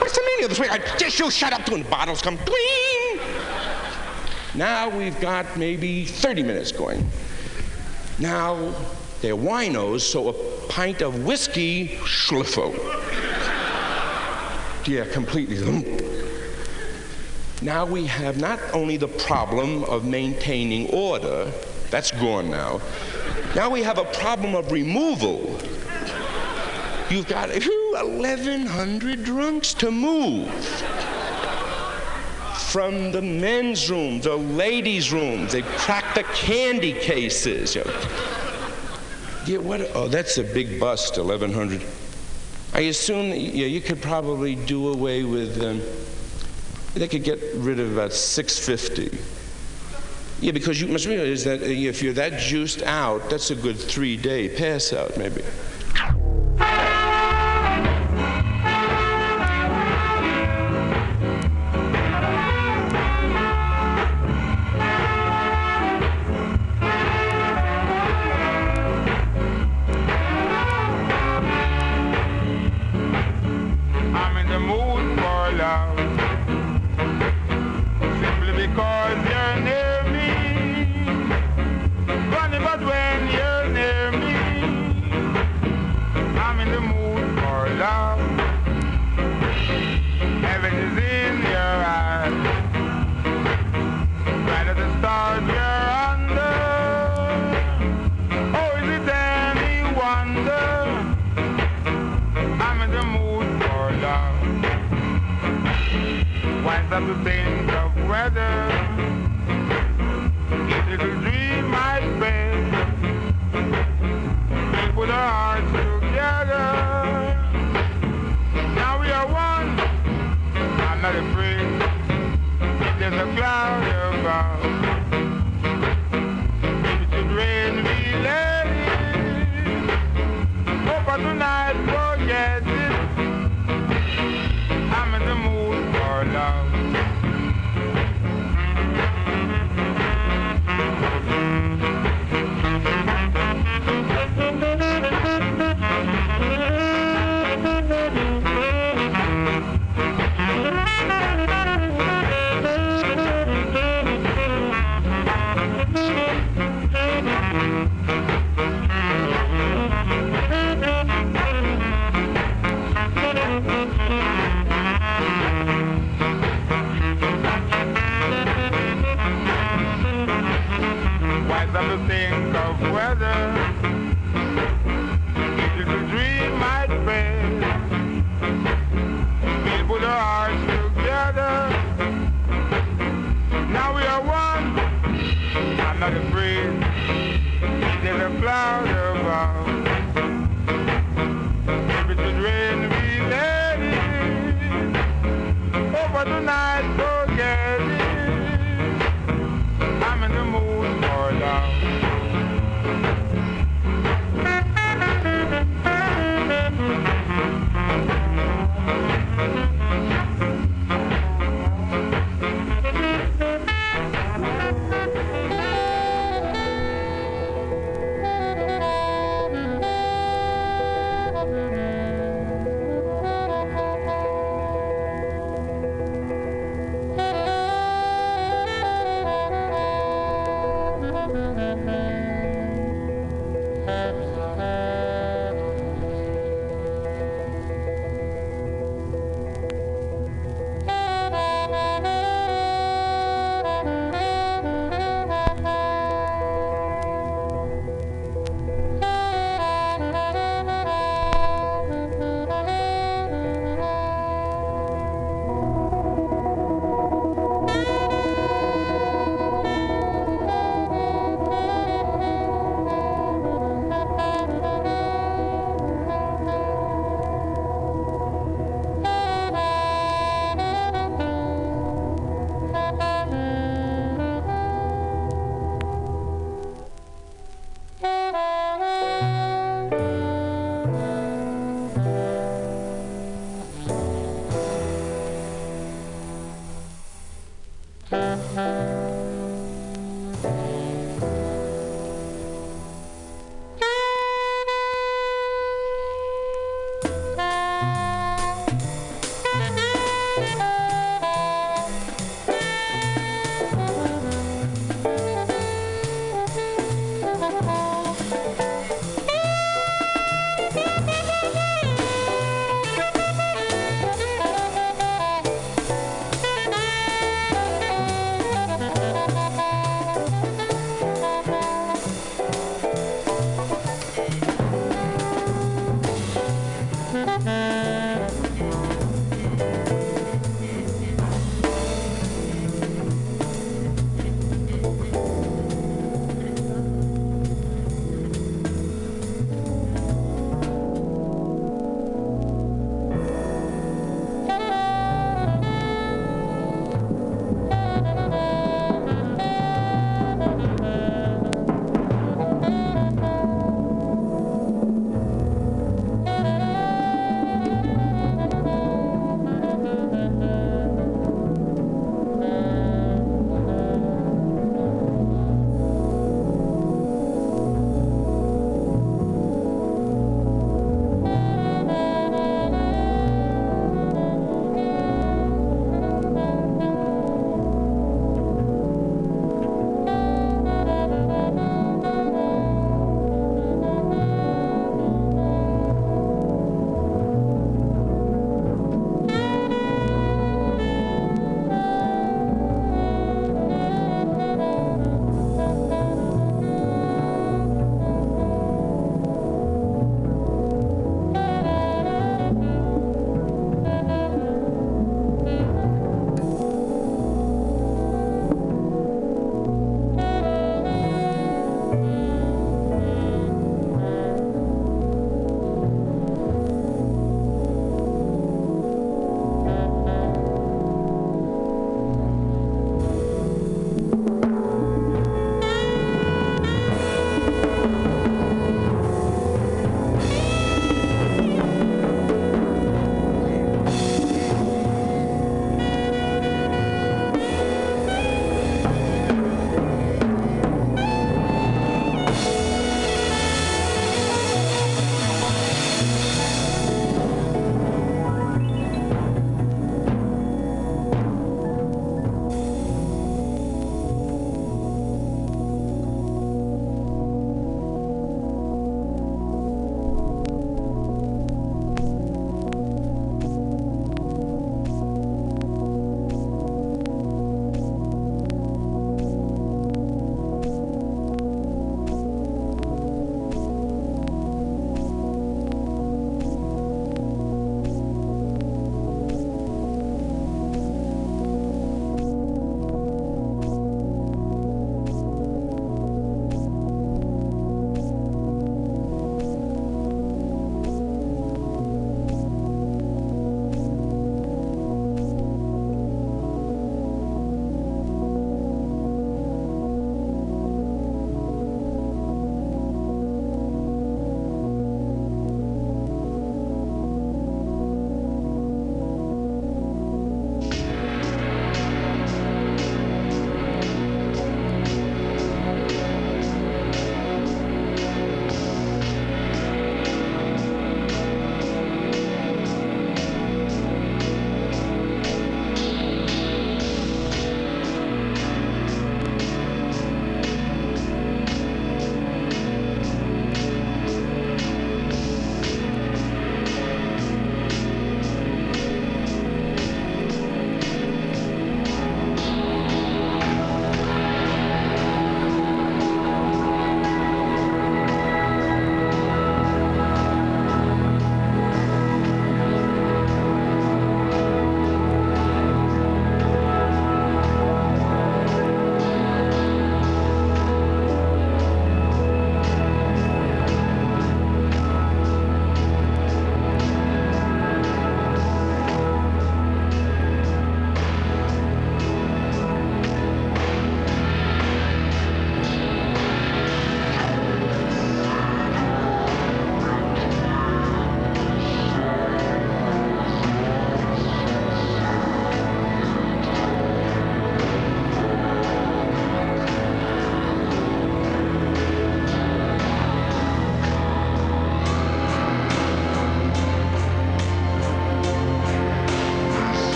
What's the meaning of this? I just you shut up when bottles come. Ding! Now we've got maybe 30 minutes going. Now they're winos, so a pint of whiskey, schliffo. Yeah, completely. Now we have not only the problem of maintaining order, that's gone now. Now we have a problem of removal. You've got whew, 1,100 drunks to move from the men's room, the ladies' room. They cracked the candy cases. Yeah, what? Oh, that's a big bust, 1,100. I assume that, yeah, you could probably do away with. Um, they could get rid of about 650. Yeah, because you must realize that uh, if you're that juiced out, that's a good three-day pass out, maybe. If the cloud above. Above.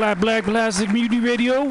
Flat Black Plastic Mutiny Radio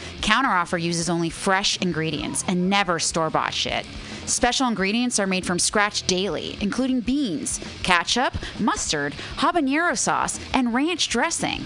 Counteroffer uses only fresh ingredients and never store bought shit. Special ingredients are made from scratch daily, including beans, ketchup, mustard, habanero sauce, and ranch dressing.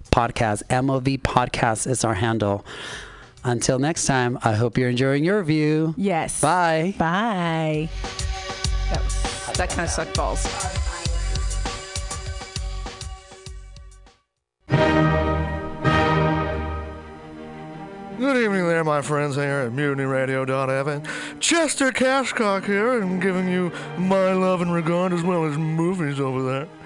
Podcast. MOV Podcast is our handle. Until next time, I hope you're enjoying your view. Yes. Bye. Bye. That, was, that kind of sucked balls. Good evening there, my friends here at MutinyRadio.fm. Chester Cashcock here, and giving you my love and regard as well as movies over there.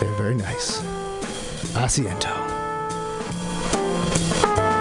They're very nice. Asiento.